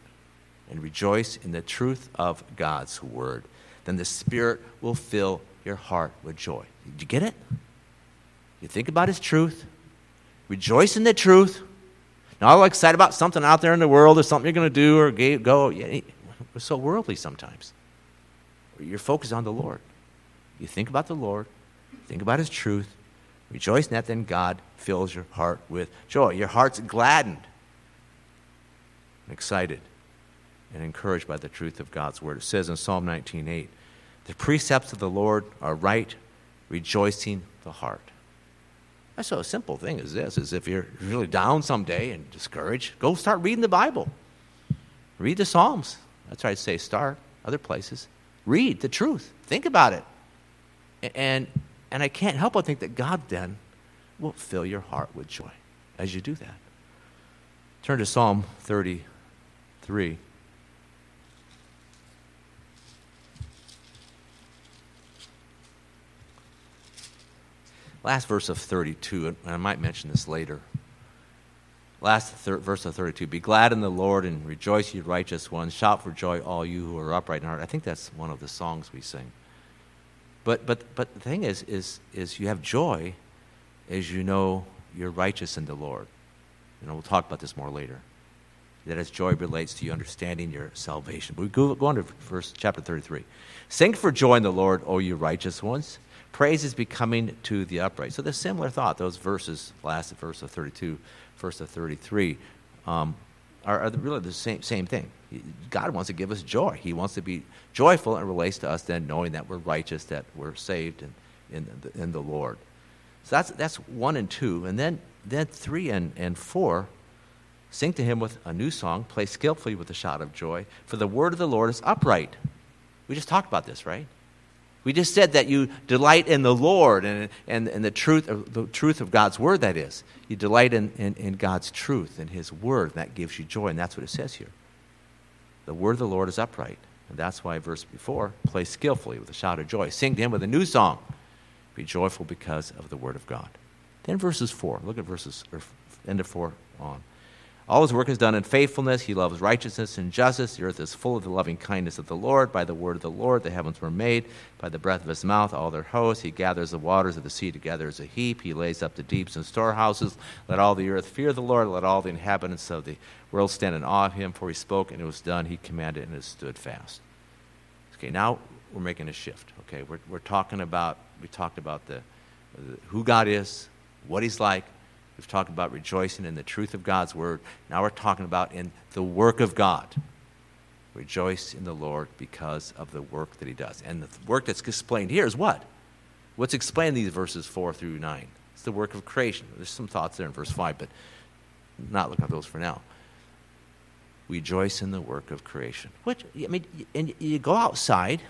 and rejoice in the truth of God's Word, then the Spirit will fill your heart with joy. Did you get it? You think about His truth, rejoice in the truth. Not all excited about something out there in the world or something you're going to do or go. We're so worldly sometimes. You're focused on the Lord. You think about the Lord, think about His truth, rejoice in that, then God fills your heart with joy. Your heart's gladdened and excited and encouraged by the truth of God's word. It says in Psalm 19:8, "The precepts of the Lord are right, rejoicing the heart." That's so a simple thing as this, is if you're really down someday and discouraged, go start reading the Bible. Read the Psalms. That's why I'd say start. Other places. Read the truth. Think about it. And, and I can't help but think that God then will fill your heart with joy as you do that. Turn to Psalm 33. Last verse of 32, and I might mention this later. Last thir- verse of 32 Be glad in the Lord and rejoice, ye righteous ones. Shout for joy, all you who are upright in heart. I think that's one of the songs we sing. But, but, but the thing is, is, is you have joy as you know you're righteous in the Lord. You know, we'll talk about this more later. That as joy relates to you understanding your salvation. But we go, go on to verse chapter 33. Sing for joy in the Lord, O you righteous ones. Praise is becoming to the upright. So the similar thought. Those verses, last verse of 32, verse of 33, um, are, are, really the same, same thing. God wants to give us joy. He wants to be joyful and relates to us then knowing that we're righteous, that we're saved in, in, the, in the Lord. So that's, that's one and two. And then, then three and, and four, sing to him with a new song, play skillfully with a shout of joy, for the word of the Lord is upright. We just talked about this, right? We just said that you delight in the Lord and, and, and the, truth, the truth of God's word, that is. You delight in, in, in God's truth and His word, and that gives you joy, and that's what it says here. The word of the Lord is upright. And that's why, verse before, play skillfully with a shout of joy. Sing to Him with a new song. Be joyful because of the word of God. Then verses 4. Look at verses, or end of 4 on. All his work is done in faithfulness. He loves righteousness and justice. The earth is full of the loving kindness of the Lord. By the word of the Lord, the heavens were made. By the breath of his mouth, all their hosts. He gathers the waters of the sea together as a heap. He lays up the deeps in storehouses. Let all the earth fear the Lord. Let all the inhabitants of the world stand in awe of him. For he spoke, and it was done. He commanded, and it stood fast. Okay, now we're making a shift. Okay, we're, we're talking about, we talked about the, the who God is, what he's like, We've talked about rejoicing in the truth of God's word. Now we're talking about in the work of God. Rejoice in the Lord because of the work that he does. And the work that's explained here is what? What's explained in these verses 4 through 9? It's the work of creation. There's some thoughts there in verse 5, but not looking at those for now. Rejoice in the work of creation. Which, I mean, and you go outside.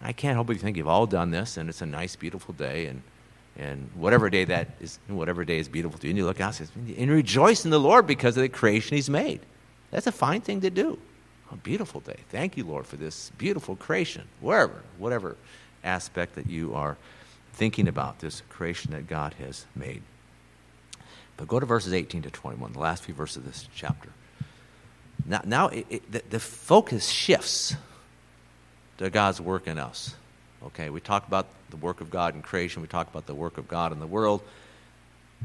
I can't help but think you've all done this, and it's a nice, beautiful day, and and whatever day that is, whatever day is beautiful to you, and you look out and, rejoice in the Lord because of the creation He's made. That's a fine thing to do. A beautiful day. Thank you, Lord, for this beautiful creation. Wherever, whatever aspect that you are thinking about, this creation that God has made. But go to verses 18 to 21, the last few verses of this chapter. Now, now it, it, the, the focus shifts to God's work in us. Okay, we talk about the work of God in creation, we talk about the work of God in the world.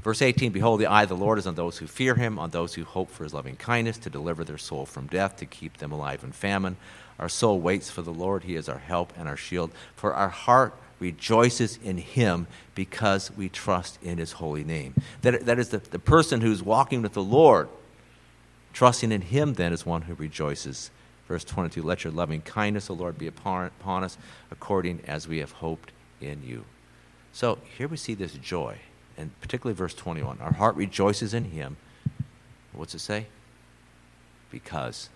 Verse 18 Behold, the eye of the Lord is on those who fear him, on those who hope for his loving kindness, to deliver their soul from death, to keep them alive in famine. Our soul waits for the Lord. He is our help and our shield. For our heart rejoices in him because we trust in his holy name. That, that is the, the person who's walking with the Lord Trusting in him, then, is one who rejoices. Verse 22 Let your loving kindness, O Lord, be upon, us according as we have hoped in you. So here we see this joy, and particularly verse 21. Our heart rejoices in him. What's it say? Because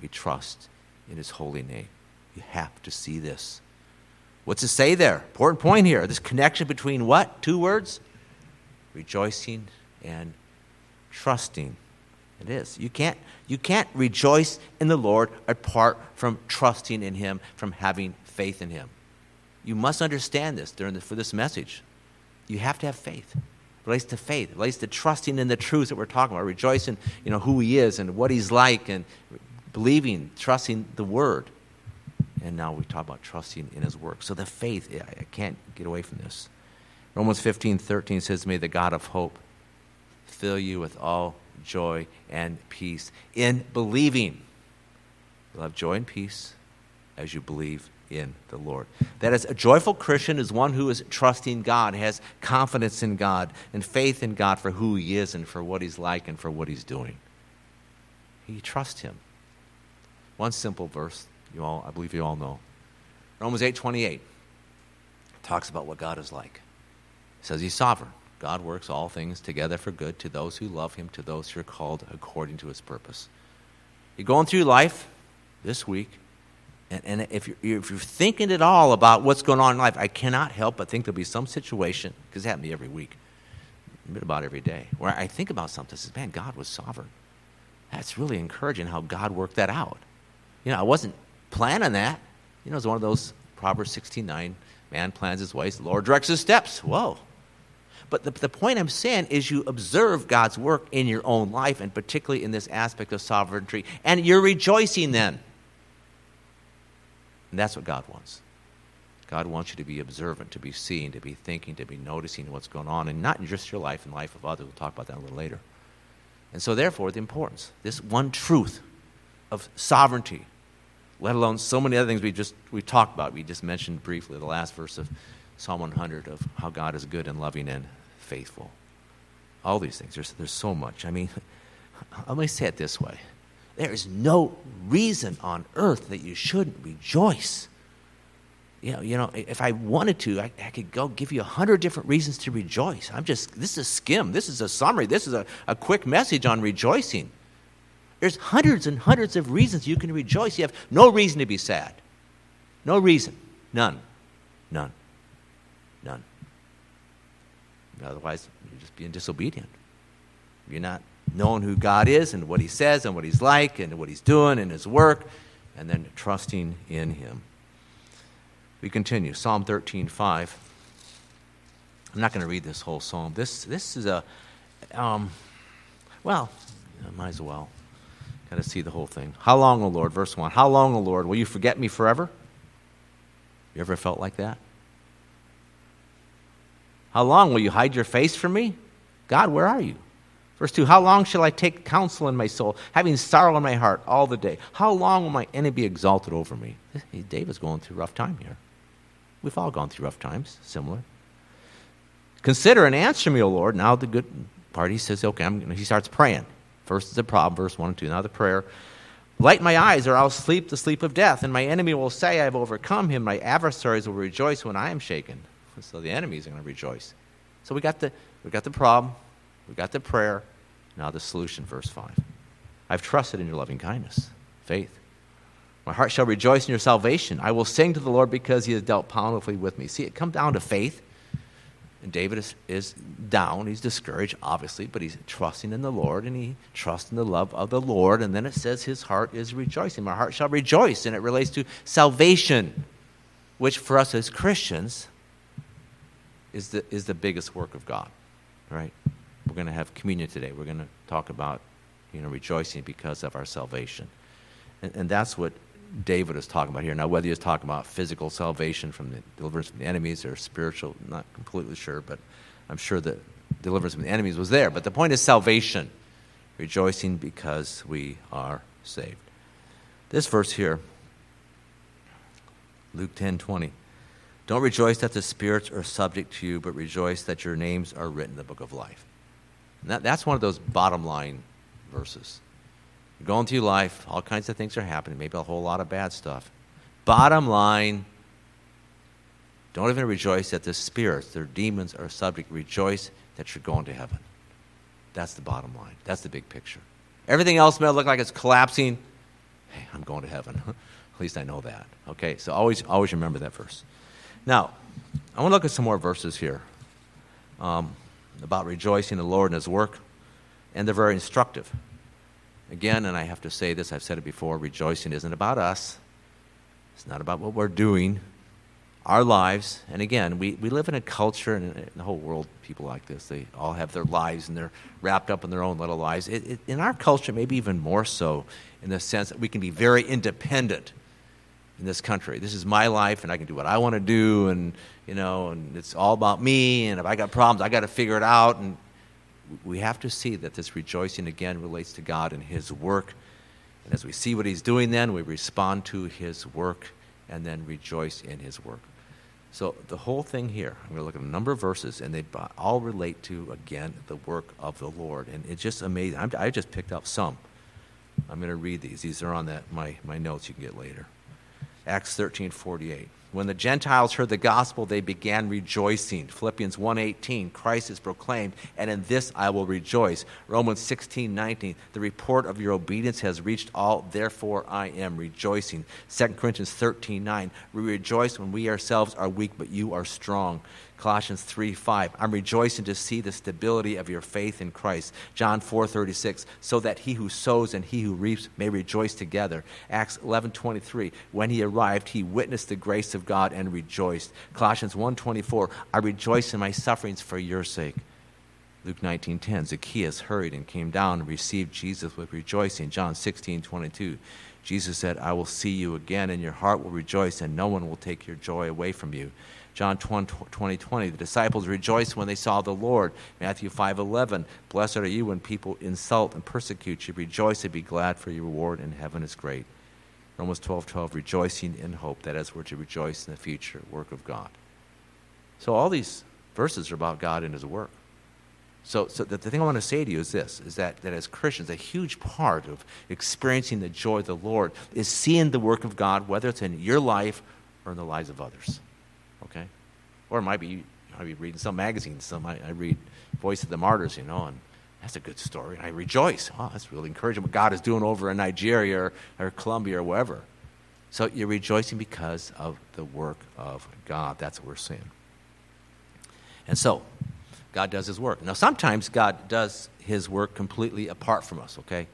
we trust in his holy name. You have to see this. What's it say there? Important point here. This connection between what? Two words? Rejoicing and trusting. It is. You can't, you can't rejoice in the Lord apart from trusting in Him, from having faith in Him. You must understand this during the, for this message. You have to have faith. It relates to faith. It relates to trusting in the truths that we're talking about, rejoicing, you know, who He is and what He's like, and believing, trusting the Word. And now we talk about trusting in His work. So the faith, I can't get away from this. Romans 15, 13 says, May the God of hope fill you with all joy and peace in believing. You'll have joy and peace as you believe in the Lord. That is, a joyful Christian is one who is trusting God, has confidence in God, and faith in God for who He is and for what He's like and for what He's doing. He trusts Him. One simple verse, you all, I believe you all know. Romans eight twenty eight talks about what God is like. It says He's sovereign. God works all things together for good to those who love him, to those who are called according to his purpose. You're going through life this week, and, and if, you're, if you're thinking at all about what's going on in life, I cannot help but think there'll be some situation, because it happens to me every week, about every day, where I think about something, and says, man, God was sovereign. That's really encouraging how God worked that out. You know, I wasn't planning that. You know, it's one of those Proverbs 16 9, man plans his ways, the Lord directs his steps. Whoa. But the, the point I'm saying is you observe God's work in your own life, and particularly in this aspect of sovereignty, and you're rejoicing then. And that's what God wants. God wants you to be observant, to be seeing, to be thinking, to be noticing what's going on, and not just your life and the life of others. We'll talk about that a little later. And so, therefore, the importance, this one truth of sovereignty, let alone so many other things we just we talked about. We just mentioned briefly the last verse of Psalm 100 of how God is good and loving and faithful. All these things. There's, there's so much. I mean, let me say it this way there is no reason on earth that you shouldn't rejoice. You know, you know if I wanted to, I, I could go give you a hundred different reasons to rejoice. I'm just, this is a skim. This is a summary. This is a, a quick message on rejoicing. There's hundreds and hundreds of reasons you can rejoice. You have no reason to be sad. No reason. None. None. None. Otherwise, you're just being disobedient. You're not knowing who God is and what He says and what He's like and what He's doing in His work, and then trusting in Him. We continue. Psalm 13, 5. I'm not going to read this whole psalm. This, this is a, um, well, I might as well. Got to see the whole thing. How long, O Lord? Verse 1. How long, O Lord, will you forget me forever? You ever felt like that? How long will you hide your face from me? God, where are you? Verse 2 How long shall I take counsel in my soul, having sorrow in my heart all the day? How long will my enemy be exalted over me? David's going through rough time here. We've all gone through rough times, similar. Consider and answer me, O Lord. Now the good part, he says, okay, I'm, he starts praying. First is the problem, verse 1 and 2. Now the prayer. Light my eyes, or I'll sleep the sleep of death, and my enemy will say, I have overcome him. My adversaries will rejoice when I am shaken. So the enemies are going to rejoice. So we got the we got the problem, we got the prayer, now the solution, verse 5. I've trusted in your loving kindness, faith. My heart shall rejoice in your salvation. I will sing to the Lord because he has dealt bountifully with me. See, it comes down to faith. And David is, is down. He's discouraged, obviously, but he's trusting in the Lord and he trusts in the love of the Lord. And then it says his heart is rejoicing. My heart shall rejoice. And it relates to salvation, which for us as Christians is the, is the biggest work of God, right? We're going to have communion today. We're going to talk about, you know, rejoicing because of our salvation. And, and that's what David is talking about here. Now, whether he's talking about physical salvation from the deliverance from the enemies or spiritual, not completely sure, but I'm sure that deliverance from the enemies was there. But the point is salvation, rejoicing because we are saved. This verse here, Luke 10 20. Don't rejoice that the spirits are subject to you, but rejoice that your names are written in the book of life. That, that's one of those bottom line verses. You're going through life, all kinds of things are happening, maybe a whole lot of bad stuff. Bottom line, don't even rejoice that the spirits, their demons are subject. Rejoice that you're going to heaven. That's the bottom line. That's the big picture. Everything else may look like it's collapsing. Hey, I'm going to heaven. at least I know that. Okay, so always, always remember that verse. Now, I want to look at some more verses here um, about rejoicing in the Lord and His work, and they're very instructive. Again, and I have to say this, I've said it before rejoicing isn't about us, it's not about what we're doing, our lives. And again, we, we live in a culture, and in the whole world, people like this, they all have their lives and they're wrapped up in their own little lives. It, it, in our culture, maybe even more so, in the sense that we can be very independent in this country. This is my life, and I can do what I want to do, and you know, and it's all about me. And if I got problems, I got to figure it out. And we have to see that this rejoicing again relates to God and His work. And as we see what He's doing, then we respond to His work and then rejoice in His work. So the whole thing here, I'm going to look at a number of verses, and they all relate to again the work of the Lord, and it's just amazing. I'm, i just picked up some. I'm going to read these. These are on that my my notes you can get later. Acts 13:48. When the Gentiles heard the gospel, they began rejoicing. Philippians 1:18, Christ is proclaimed, and in this I will rejoice. Romans 16:19, the report of your obedience has reached all, therefore I am rejoicing. 2 Corinthians 13:9, we rejoice when we ourselves are weak, but you are strong. Colossians 3 5. I'm rejoicing to see the stability of your faith in Christ. John 4 36. So that he who sows and he who reaps may rejoice together. Acts 11 23. When he arrived, he witnessed the grace of God and rejoiced. Colossians 1 24. I rejoice in my sufferings for your sake. Luke 19:10 Zacchaeus hurried and came down and received Jesus with rejoicing. John 16:22 Jesus said, "I will see you again and your heart will rejoice and no one will take your joy away from you." John 20, 20, the disciples rejoiced when they saw the Lord. Matthew 5, 11, blessed are you when people insult and persecute you. Rejoice and be glad, for your reward in heaven is great. Romans 12, 12, rejoicing in hope. That is, we're to rejoice in the future work of God. So all these verses are about God and his work. So, so the, the thing I want to say to you is this, is that, that as Christians, a huge part of experiencing the joy of the Lord is seeing the work of God, whether it's in your life or in the lives of others okay? Or it might be, might be reading some magazines. Some I, I read Voice of the Martyrs, you know, and that's a good story. And I rejoice. Oh, that's really encouraging what God is doing over in Nigeria or, or Colombia or wherever. So you're rejoicing because of the work of God. That's what we're seeing. And so, God does His work. Now, sometimes God does His work completely apart from us, okay?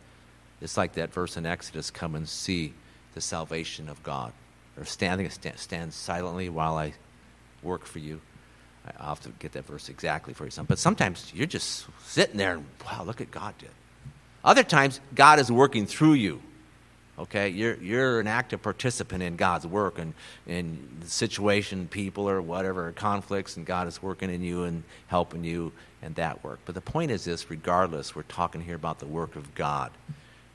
It's like that verse in Exodus come and see the salvation of God. Or standing, stand, stand silently while I work for you. I'll have to get that verse exactly for you. Some, but sometimes you're just sitting there and wow, look at God did. Other times God is working through you. Okay, you're you're an active participant in God's work and in the situation, people or whatever conflicts, and God is working in you and helping you in that work. But the point is this: regardless, we're talking here about the work of God,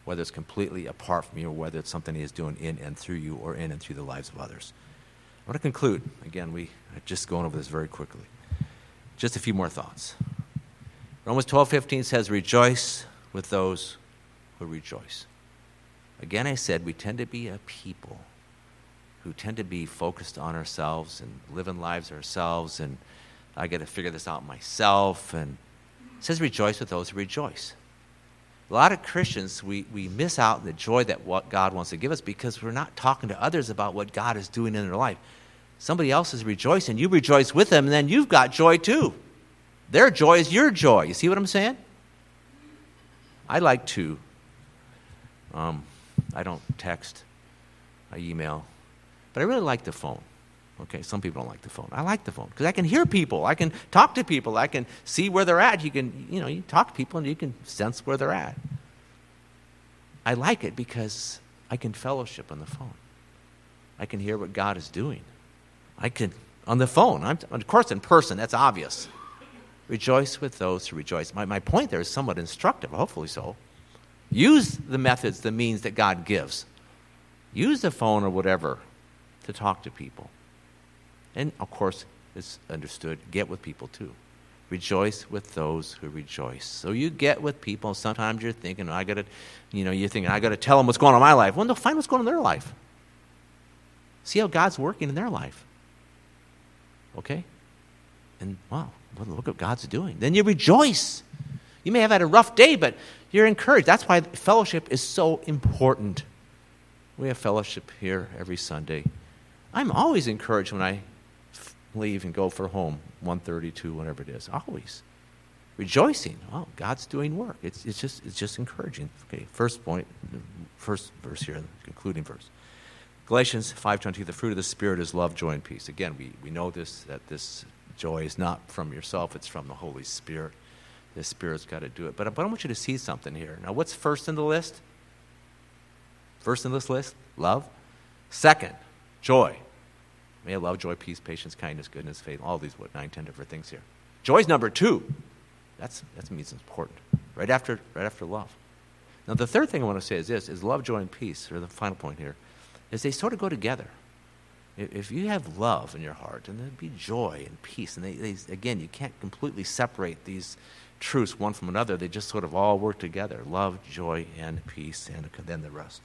whether it's completely apart from you or whether it's something He is doing in and through you or in and through the lives of others. I want to conclude. Again, we are just going over this very quickly. Just a few more thoughts. Romans 12:15 says, Rejoice with those who rejoice. Again, I said we tend to be a people who tend to be focused on ourselves and living lives ourselves, and I got to figure this out myself. And it says, Rejoice with those who rejoice. A lot of Christians, we, we miss out on the joy that what God wants to give us because we're not talking to others about what God is doing in their life. Somebody else is rejoicing. You rejoice with them, and then you've got joy too. Their joy is your joy. You see what I'm saying? I like to, um, I don't text, I email, but I really like the phone. Okay, some people don't like the phone. I like the phone because I can hear people. I can talk to people. I can see where they're at. You can, you know, you talk to people and you can sense where they're at. I like it because I can fellowship on the phone. I can hear what God is doing. I can, on the phone. I'm, of course, in person, that's obvious. Rejoice with those who rejoice. My, my point there is somewhat instructive, hopefully so. Use the methods, the means that God gives. Use the phone or whatever to talk to people. And of course, it's understood get with people too. Rejoice with those who rejoice. So you get with people. Sometimes you're thinking, I got to, you know, you're thinking, I got to tell them what's going on in my life. Well, no, find what's going on in their life. See how God's working in their life. Okay? And wow, look what God's doing. Then you rejoice. You may have had a rough day, but you're encouraged. That's why fellowship is so important. We have fellowship here every Sunday. I'm always encouraged when I leave and go for home, 132, whatever it is. Always. Rejoicing. Oh, God's doing work. It's, it's, just, it's just encouraging. Okay, first point, first verse here, concluding verse. Galatians 5.22, the fruit of the Spirit is love, joy, and peace. Again, we, we know this, that this joy is not from yourself, it's from the Holy Spirit. The Spirit's got to do it. But, but I want you to see something here. Now, what's first in the list? First in this list, love. Second, joy. May love, joy, peace, patience, kindness, goodness, faith, all these, what, nine, ten different things here. Joy's number two. That's, that means it's important. Right after, right after love. Now, the third thing I want to say is this, is love, joy, and peace, or the final point here, is they sort of go together. If you have love in your heart, and there'd be joy and peace, and they, they, again, you can't completely separate these truths one from another. They just sort of all work together love, joy, and peace, and then the rest.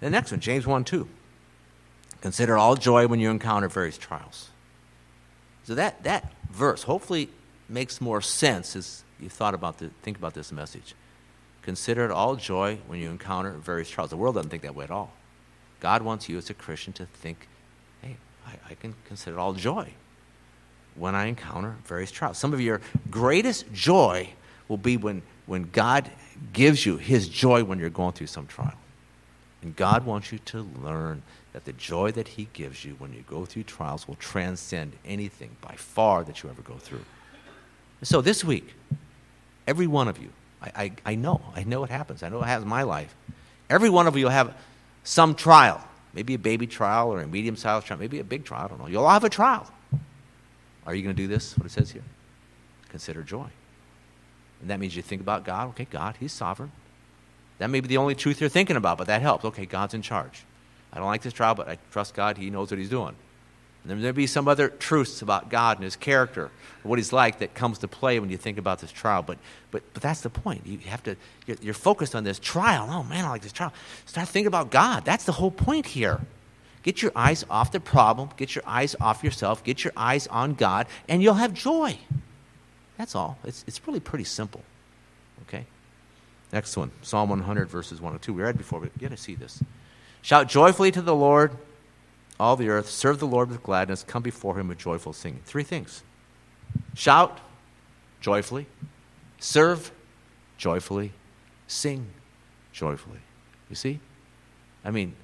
The next one, James 1 2. Consider all joy when you encounter various trials. So that, that verse hopefully makes more sense as you thought about the, think about this message. Consider it all joy when you encounter various trials. The world doesn't think that way at all. God wants you as a Christian to think, hey, I, I can consider it all joy when I encounter various trials. Some of your greatest joy will be when, when God gives you his joy when you're going through some trial. And God wants you to learn that the joy that he gives you when you go through trials will transcend anything by far that you ever go through. so this week, every one of you, I, I, I know, I know it happens. I know it happens in my life. Every one of you will have some trial, maybe a baby trial or a medium sized trial, maybe a big trial, I don't know. You'll all have a trial. Are you going to do this? What it says here? Consider joy. And that means you think about God. Okay, God, He's sovereign. That may be the only truth you're thinking about, but that helps. Okay, God's in charge. I don't like this trial, but I trust God. He knows what He's doing. And then there'll be some other truths about God and His character, what He's like, that comes to play when you think about this trial. But, but, but that's the point. You have to, you're, you're focused on this trial. Oh, man, I like this trial. Start thinking about God. That's the whole point here. Get your eyes off the problem, get your eyes off yourself, get your eyes on God, and you'll have joy. That's all. It's, it's really pretty simple. Okay? Next one Psalm 100, verses 1 and 2. We read before, but you got to see this. Shout joyfully to the Lord, all the earth. Serve the Lord with gladness. Come before him with joyful singing. Three things shout joyfully, serve joyfully, sing joyfully. You see? I mean,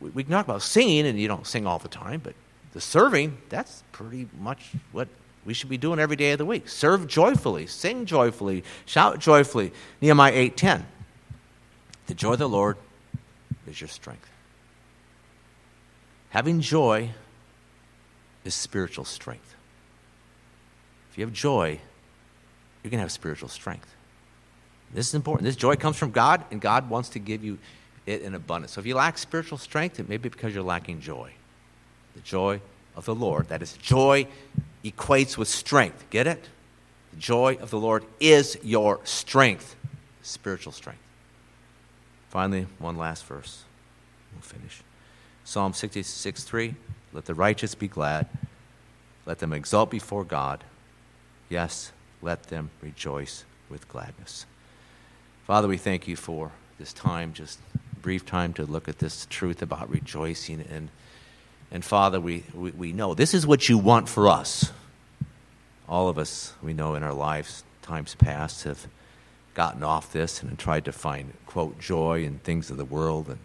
we, we can talk about singing, and you don't sing all the time, but the serving, that's pretty much what we should be doing every day of the week. Serve joyfully, sing joyfully, shout joyfully. Nehemiah 8:10. The joy of the Lord is your strength. Having joy is spiritual strength. If you have joy, you're going to have spiritual strength. This is important. This joy comes from God, and God wants to give you it in abundance. So if you lack spiritual strength, it may be because you're lacking joy. The joy of the Lord, that is, joy equates with strength. Get it? The joy of the Lord is your strength, spiritual strength. Finally, one last verse. We'll finish. Psalm 66 3 Let the righteous be glad, let them exult before God. Yes, let them rejoice with gladness. Father, we thank you for this time, just brief time to look at this truth about rejoicing. And, and Father, we, we, we know this is what you want for us. All of us, we know in our lives, times past, have gotten off this and tried to find, quote, joy in things of the world, and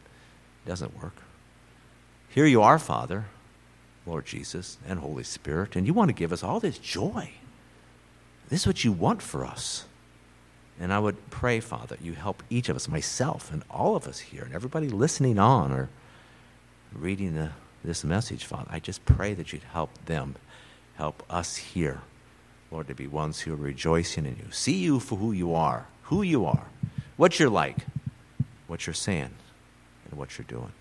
it doesn't work. Here you are, Father, Lord Jesus, and Holy Spirit, and you want to give us all this joy. This is what you want for us. And I would pray, Father, you help each of us, myself and all of us here, and everybody listening on or reading the, this message, Father. I just pray that you'd help them, help us here, Lord, to be ones who are rejoicing in you. See you for who you are, who you are, what you're like, what you're saying, and what you're doing.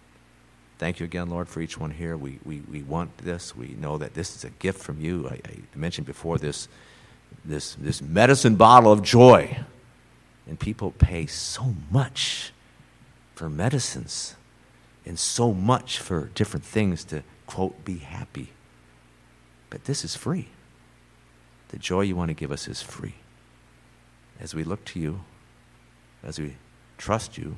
Thank you again, Lord, for each one here. We, we, we want this. We know that this is a gift from you. I, I mentioned before this this, this medicine bottle of joy. And people pay so much for medicines and so much for different things to, quote, be happy. But this is free. The joy you want to give us is free. As we look to you, as we trust you,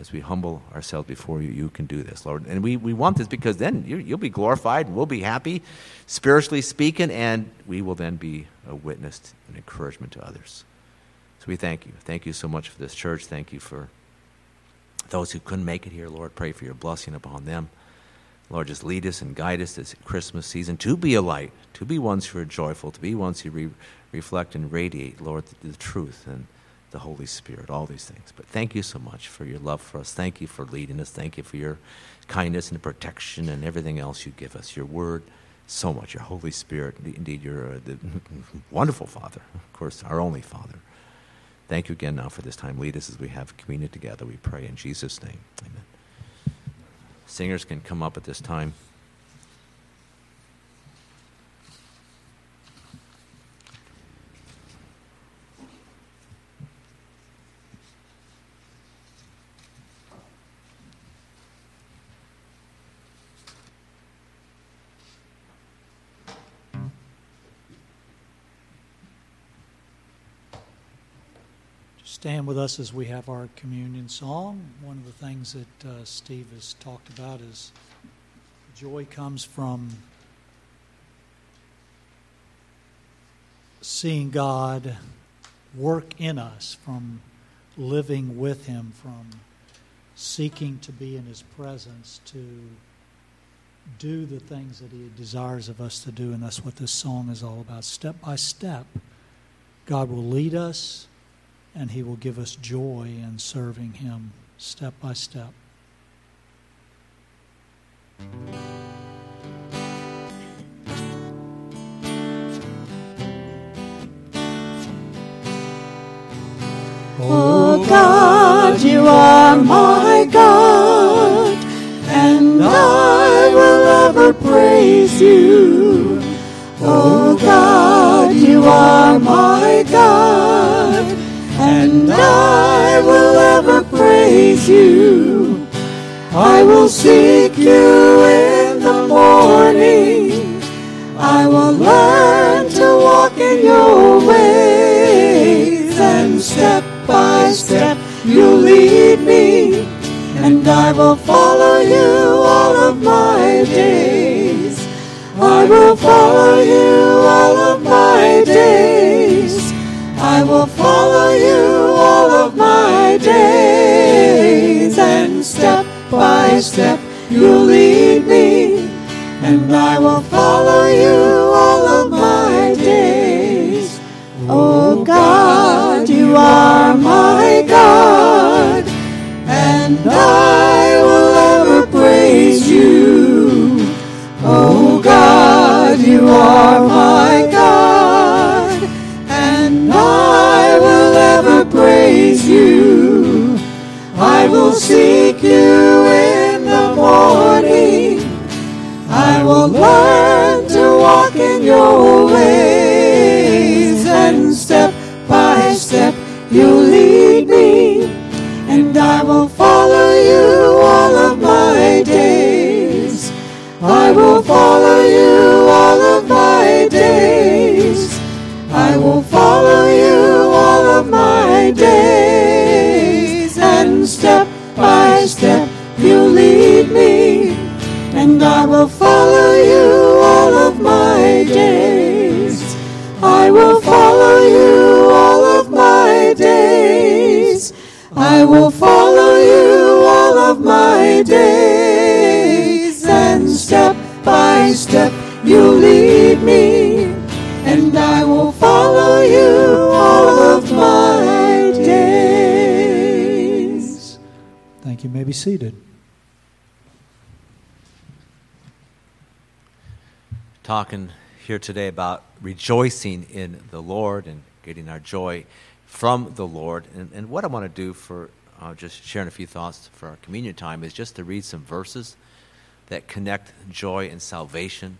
as we humble ourselves before you, you can do this, Lord. And we, we want this because then you, you'll be glorified and we'll be happy, spiritually speaking, and we will then be a witness and encouragement to others. So we thank you. Thank you so much for this church. Thank you for those who couldn't make it here, Lord. Pray for your blessing upon them. Lord, just lead us and guide us this Christmas season to be a light, to be ones who are joyful, to be ones who re- reflect and radiate, Lord, the, the truth and the Holy Spirit, all these things. But thank you so much for your love for us. Thank you for leading us. Thank you for your kindness and protection and everything else you give us. Your word, so much. Your Holy Spirit, indeed, you're uh, the wonderful Father, of course, our only Father. Thank you again now for this time. Lead us as we have communion together. We pray in Jesus' name. Amen. Singers can come up at this time. With us as we have our communion song. One of the things that uh, Steve has talked about is joy comes from seeing God work in us, from living with Him, from seeking to be in His presence, to do the things that He desires of us to do. And that's what this song is all about. Step by step, God will lead us and He will give us joy in serving Him step by step. Oh God, you are my God, and I will ever praise you. Oh God, you are my God and I will ever praise you. I will seek you in the morning. I will learn to walk in your ways, and step by step you lead me, and I will follow you all of my days. I will follow you all of my days. I will follow you all of my days, and step by step you'll lead me, and I will follow you all of my days. Oh God, you are my God, and I will ever praise you. Oh God, you are my God, praise you. I will seek you in the morning. I will learn to walk in your ways, here today about rejoicing in the Lord and getting our joy from the Lord. And, and what I want to do for uh, just sharing a few thoughts for our communion time is just to read some verses that connect joy and salvation.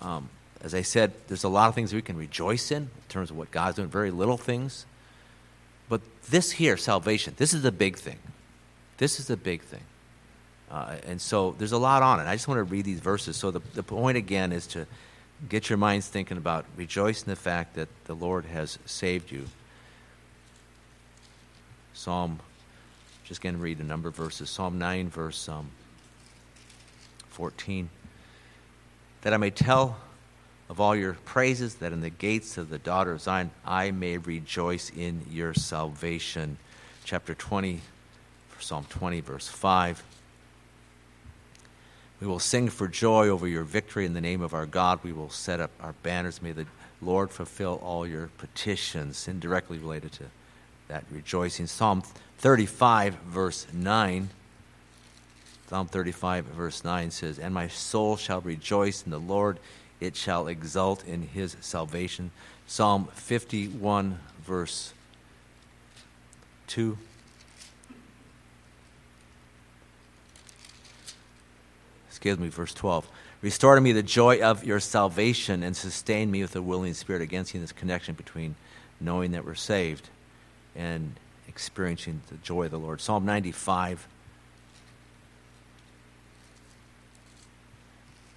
Um, as I said, there's a lot of things we can rejoice in in terms of what God's doing, very little things. But this here, salvation, this is the big thing. This is the big thing. Uh, and so there's a lot on it. I just want to read these verses. So the, the point again is to get your minds thinking about rejoice in the fact that the Lord has saved you. Psalm, just going to read a number of verses. Psalm 9, verse um, 14. That I may tell of all your praises, that in the gates of the daughter of Zion I may rejoice in your salvation. Chapter 20, Psalm 20, verse 5. We will sing for joy over your victory in the name of our God. We will set up our banners. May the Lord fulfill all your petitions, indirectly related to that rejoicing. Psalm 35, verse 9. Psalm 35, verse 9 says, And my soul shall rejoice in the Lord, it shall exult in his salvation. Psalm 51, verse 2. Excuse me, verse 12. Restore to me the joy of your salvation and sustain me with a willing spirit. Again, seeing this connection between knowing that we're saved and experiencing the joy of the Lord. Psalm 95,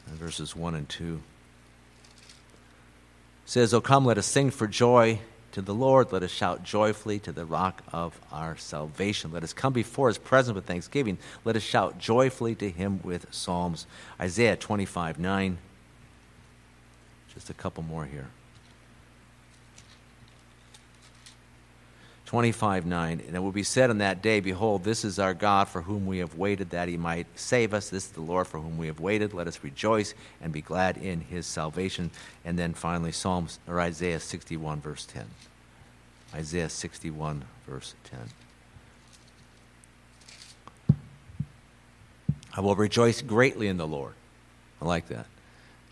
verses 1 and 2 says, Oh, come, let us sing for joy to the Lord. Let us shout joyfully to the rock of our salvation. Let us come before his presence with thanksgiving. Let us shout joyfully to him with psalms. Isaiah 25 9. Just a couple more here. 25 9. And it will be said on that day, Behold, this is our God for whom we have waited, that he might save us. This is the Lord for whom we have waited. Let us rejoice and be glad in his salvation. And then finally, Psalms or Isaiah 61, verse 10. Isaiah 61, verse 10. I will rejoice greatly in the Lord. I like that.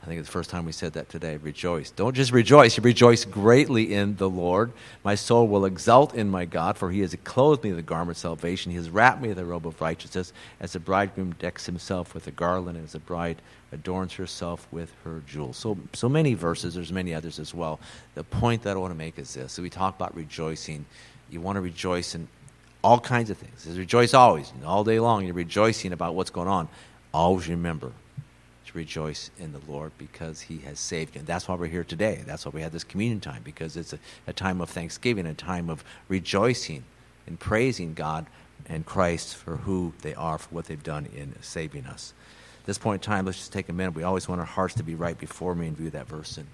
I think it's the first time we said that today. Rejoice. Don't just rejoice, you rejoice greatly in the Lord. My soul will exult in my God, for he has clothed me with the garment of salvation. He has wrapped me in the robe of righteousness, as a bridegroom decks himself with a garland, and as a bride adorns herself with her jewels. So, so many verses, there's many others as well. The point that I want to make is this. So we talk about rejoicing. You want to rejoice in all kinds of things. There's rejoice always. All day long, you're rejoicing about what's going on. Always remember rejoice in the Lord because He has saved you. And that's why we're here today. That's why we have this communion time because it's a, a time of thanksgiving, a time of rejoicing and praising God and Christ for who they are, for what they've done in saving us. At this point in time, let's just take a minute. We always want our hearts to be right before me and view that verse in,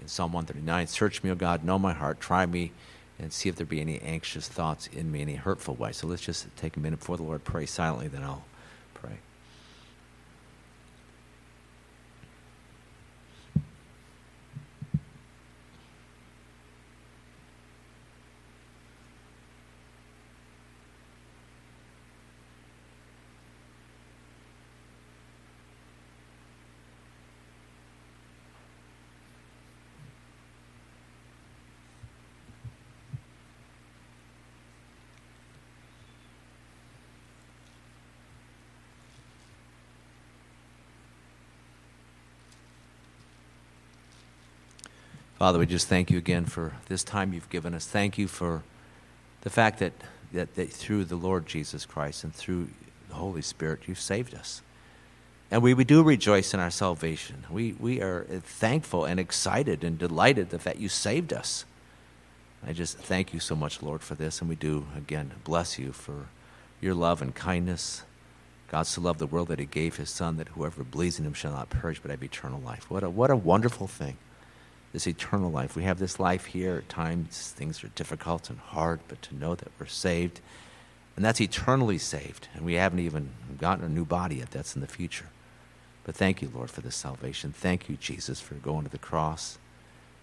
in Psalm 139. Search me, O God, know my heart, try me, and see if there be any anxious thoughts in me, any hurtful way. So let's just take a minute before the Lord, pray silently, then I'll pray. Father, we just thank you again for this time you've given us. Thank you for the fact that, that, that through the Lord Jesus Christ and through the Holy Spirit, you've saved us. And we, we do rejoice in our salvation. We, we are thankful and excited and delighted that you saved us. I just thank you so much, Lord, for this. And we do, again, bless you for your love and kindness. God so loved the world that he gave his Son that whoever believes in him shall not perish but have eternal life. What a, what a wonderful thing this eternal life. We have this life here. At times things are difficult and hard, but to know that we're saved, and that's eternally saved, and we haven't even gotten a new body yet. That's in the future. But thank you, Lord, for this salvation. Thank you, Jesus, for going to the cross,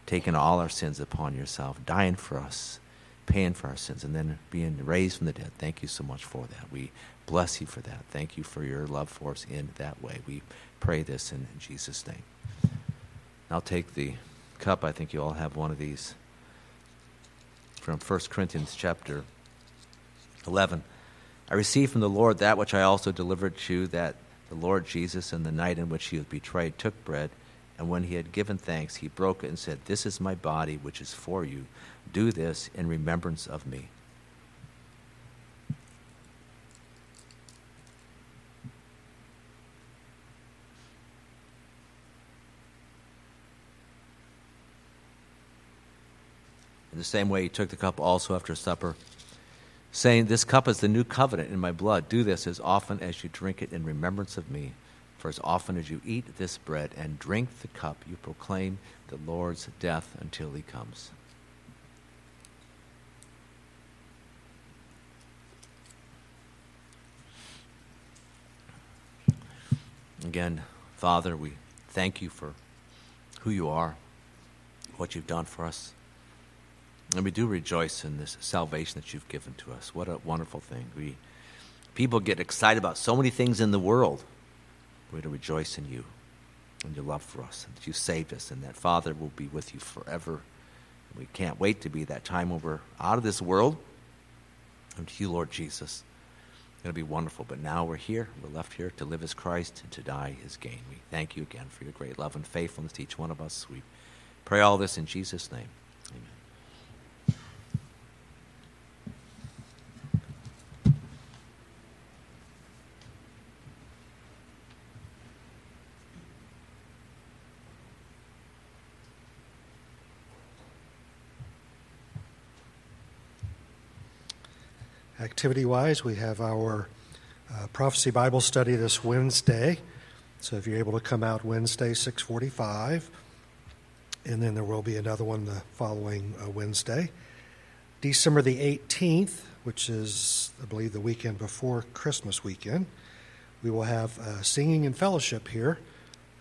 taking all our sins upon yourself, dying for us, paying for our sins, and then being raised from the dead. Thank you so much for that. We bless you for that. Thank you for your love for us in that way. We pray this in Jesus' name. I'll take the cup, I think you all have one of these from 1 Corinthians chapter 11. I received from the Lord that which I also delivered to you, that the Lord Jesus, in the night in which he was betrayed, took bread, And when he had given thanks, he broke it and said, This is my body, which is for you. Do this in remembrance of me. The same way, he took the cup also after supper, saying, This cup is the new covenant in my blood. Do this as often as you drink it in remembrance of me. For as often as you eat this bread and drink the cup, you proclaim the Lord's death until he comes. Again, Father, we thank you for who you are, what you've done for us. And we do rejoice in this salvation that you've given to us. What a wonderful thing. We people get excited about so many things in the world. We're to rejoice in you and your love for us, and that you saved us, and that Father will be with you forever. We can't wait to be that time when we're out of this world. And to you, Lord Jesus. To be wonderful. But now we're here. We're left here to live as Christ and to die as gain. We thank you again for your great love and faithfulness to each one of us. We pray all this in Jesus' name. Amen. Activity wise, we have our uh, prophecy Bible study this Wednesday. So if you're able to come out Wednesday, 645, and then there will be another one the following uh, Wednesday. December the 18th, which is, I believe, the weekend before Christmas weekend, we will have uh, singing and fellowship here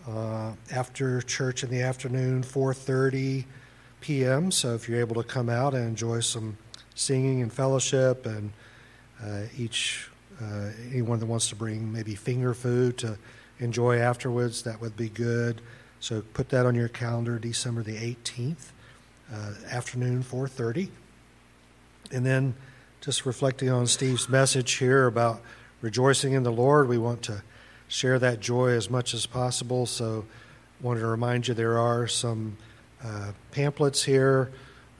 uh, after church in the afternoon, 4.30 p.m. So if you're able to come out and enjoy some singing and fellowship and each uh, anyone that wants to bring maybe finger food to enjoy afterwards, that would be good. So put that on your calendar, December the 18th, uh, afternoon, 4:30. And then, just reflecting on Steve's message here about rejoicing in the Lord, we want to share that joy as much as possible. So, wanted to remind you there are some uh, pamphlets here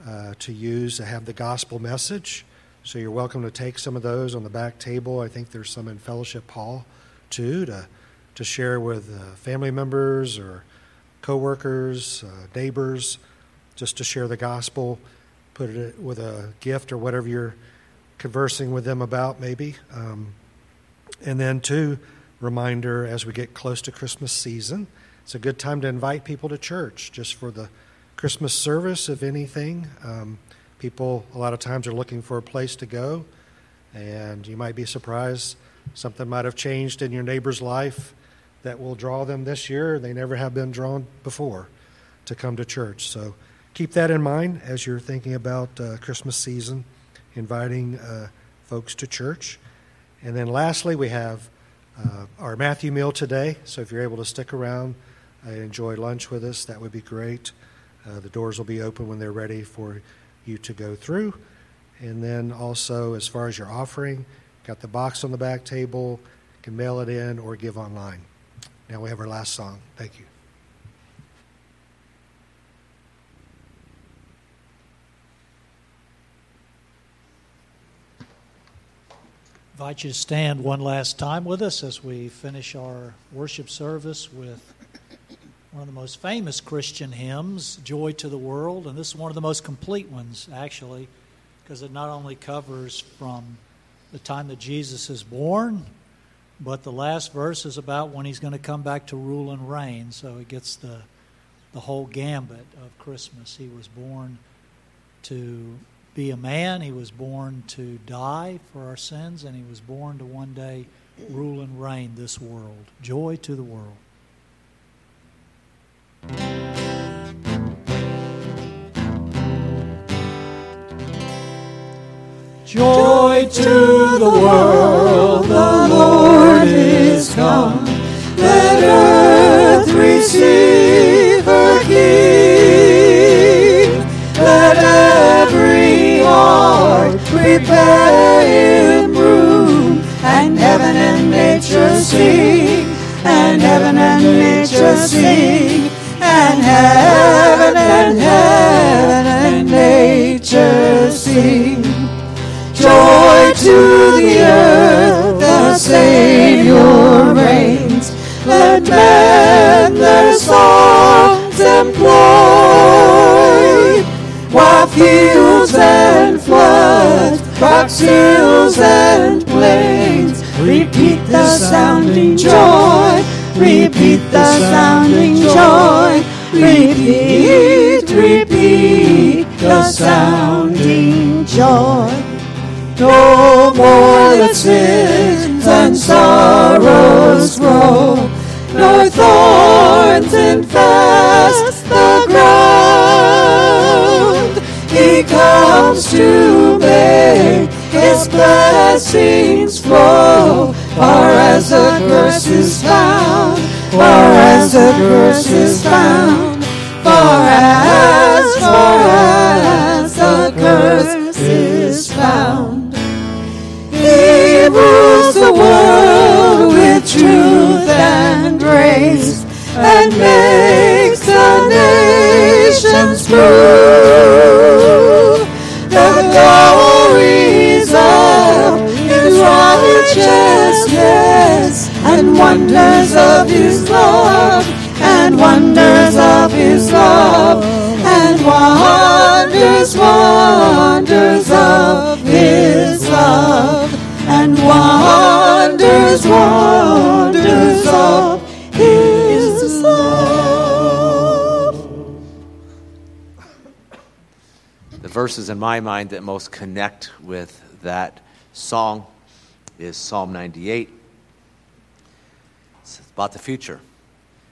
uh, to use to have the gospel message. So you're welcome to take some of those on the back table. I think there's some in Fellowship Hall too to to share with uh, family members or coworkers, uh, neighbors, just to share the gospel. Put it with a gift or whatever you're conversing with them about, maybe. Um, and then, two, reminder as we get close to Christmas season, it's a good time to invite people to church just for the Christmas service, if anything. Um, People, a lot of times, are looking for a place to go, and you might be surprised something might have changed in your neighbor's life that will draw them this year. They never have been drawn before to come to church. So keep that in mind as you're thinking about uh, Christmas season, inviting uh, folks to church. And then lastly, we have uh, our Matthew meal today. So if you're able to stick around and enjoy lunch with us, that would be great. Uh, the doors will be open when they're ready for you to go through. And then also, as far as your offering, got the box on the back table, can mail it in or give online. Now we have our last song. Thank you. invite you to stand one last time with us as we finish our worship service with one of the most famous Christian hymns, Joy to the World. And this is one of the most complete ones, actually, because it not only covers from the time that Jesus is born, but the last verse is about when he's going to come back to rule and reign. So it gets the, the whole gambit of Christmas. He was born to be a man, he was born to die for our sins, and he was born to one day rule and reign this world. Joy to the world. Joy to the world, the Lord is come. Let earth receive the sounding joy. Repeat, repeat the sounding joy. No more the sins and sorrows grow, nor thorns infest the ground. He comes to make his blessings flow, far as the curse is found, far as the curse is found, far as, far as the curse is found. He rules the world with truth and grace and makes the nations prove the glories of his righteousness wonders of his love and wonders of his love and wonders, wonders of his love and wonders, wonders of his love. The verses in my mind that most connect with that song is Psalm 98. It's about the future.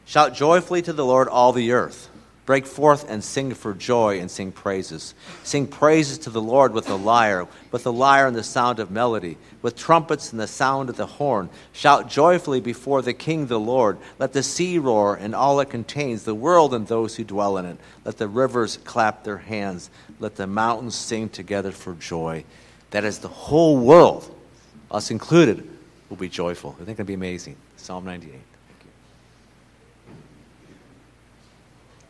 Shout joyfully to the Lord, all the earth. Break forth and sing for joy and sing praises. Sing praises to the Lord with the lyre, with the lyre and the sound of melody, with trumpets and the sound of the horn. Shout joyfully before the King, the Lord. Let the sea roar and all it contains, the world and those who dwell in it. Let the rivers clap their hands. Let the mountains sing together for joy. That is, the whole world, us included, will be joyful. I think it'll be amazing. Psalm 98.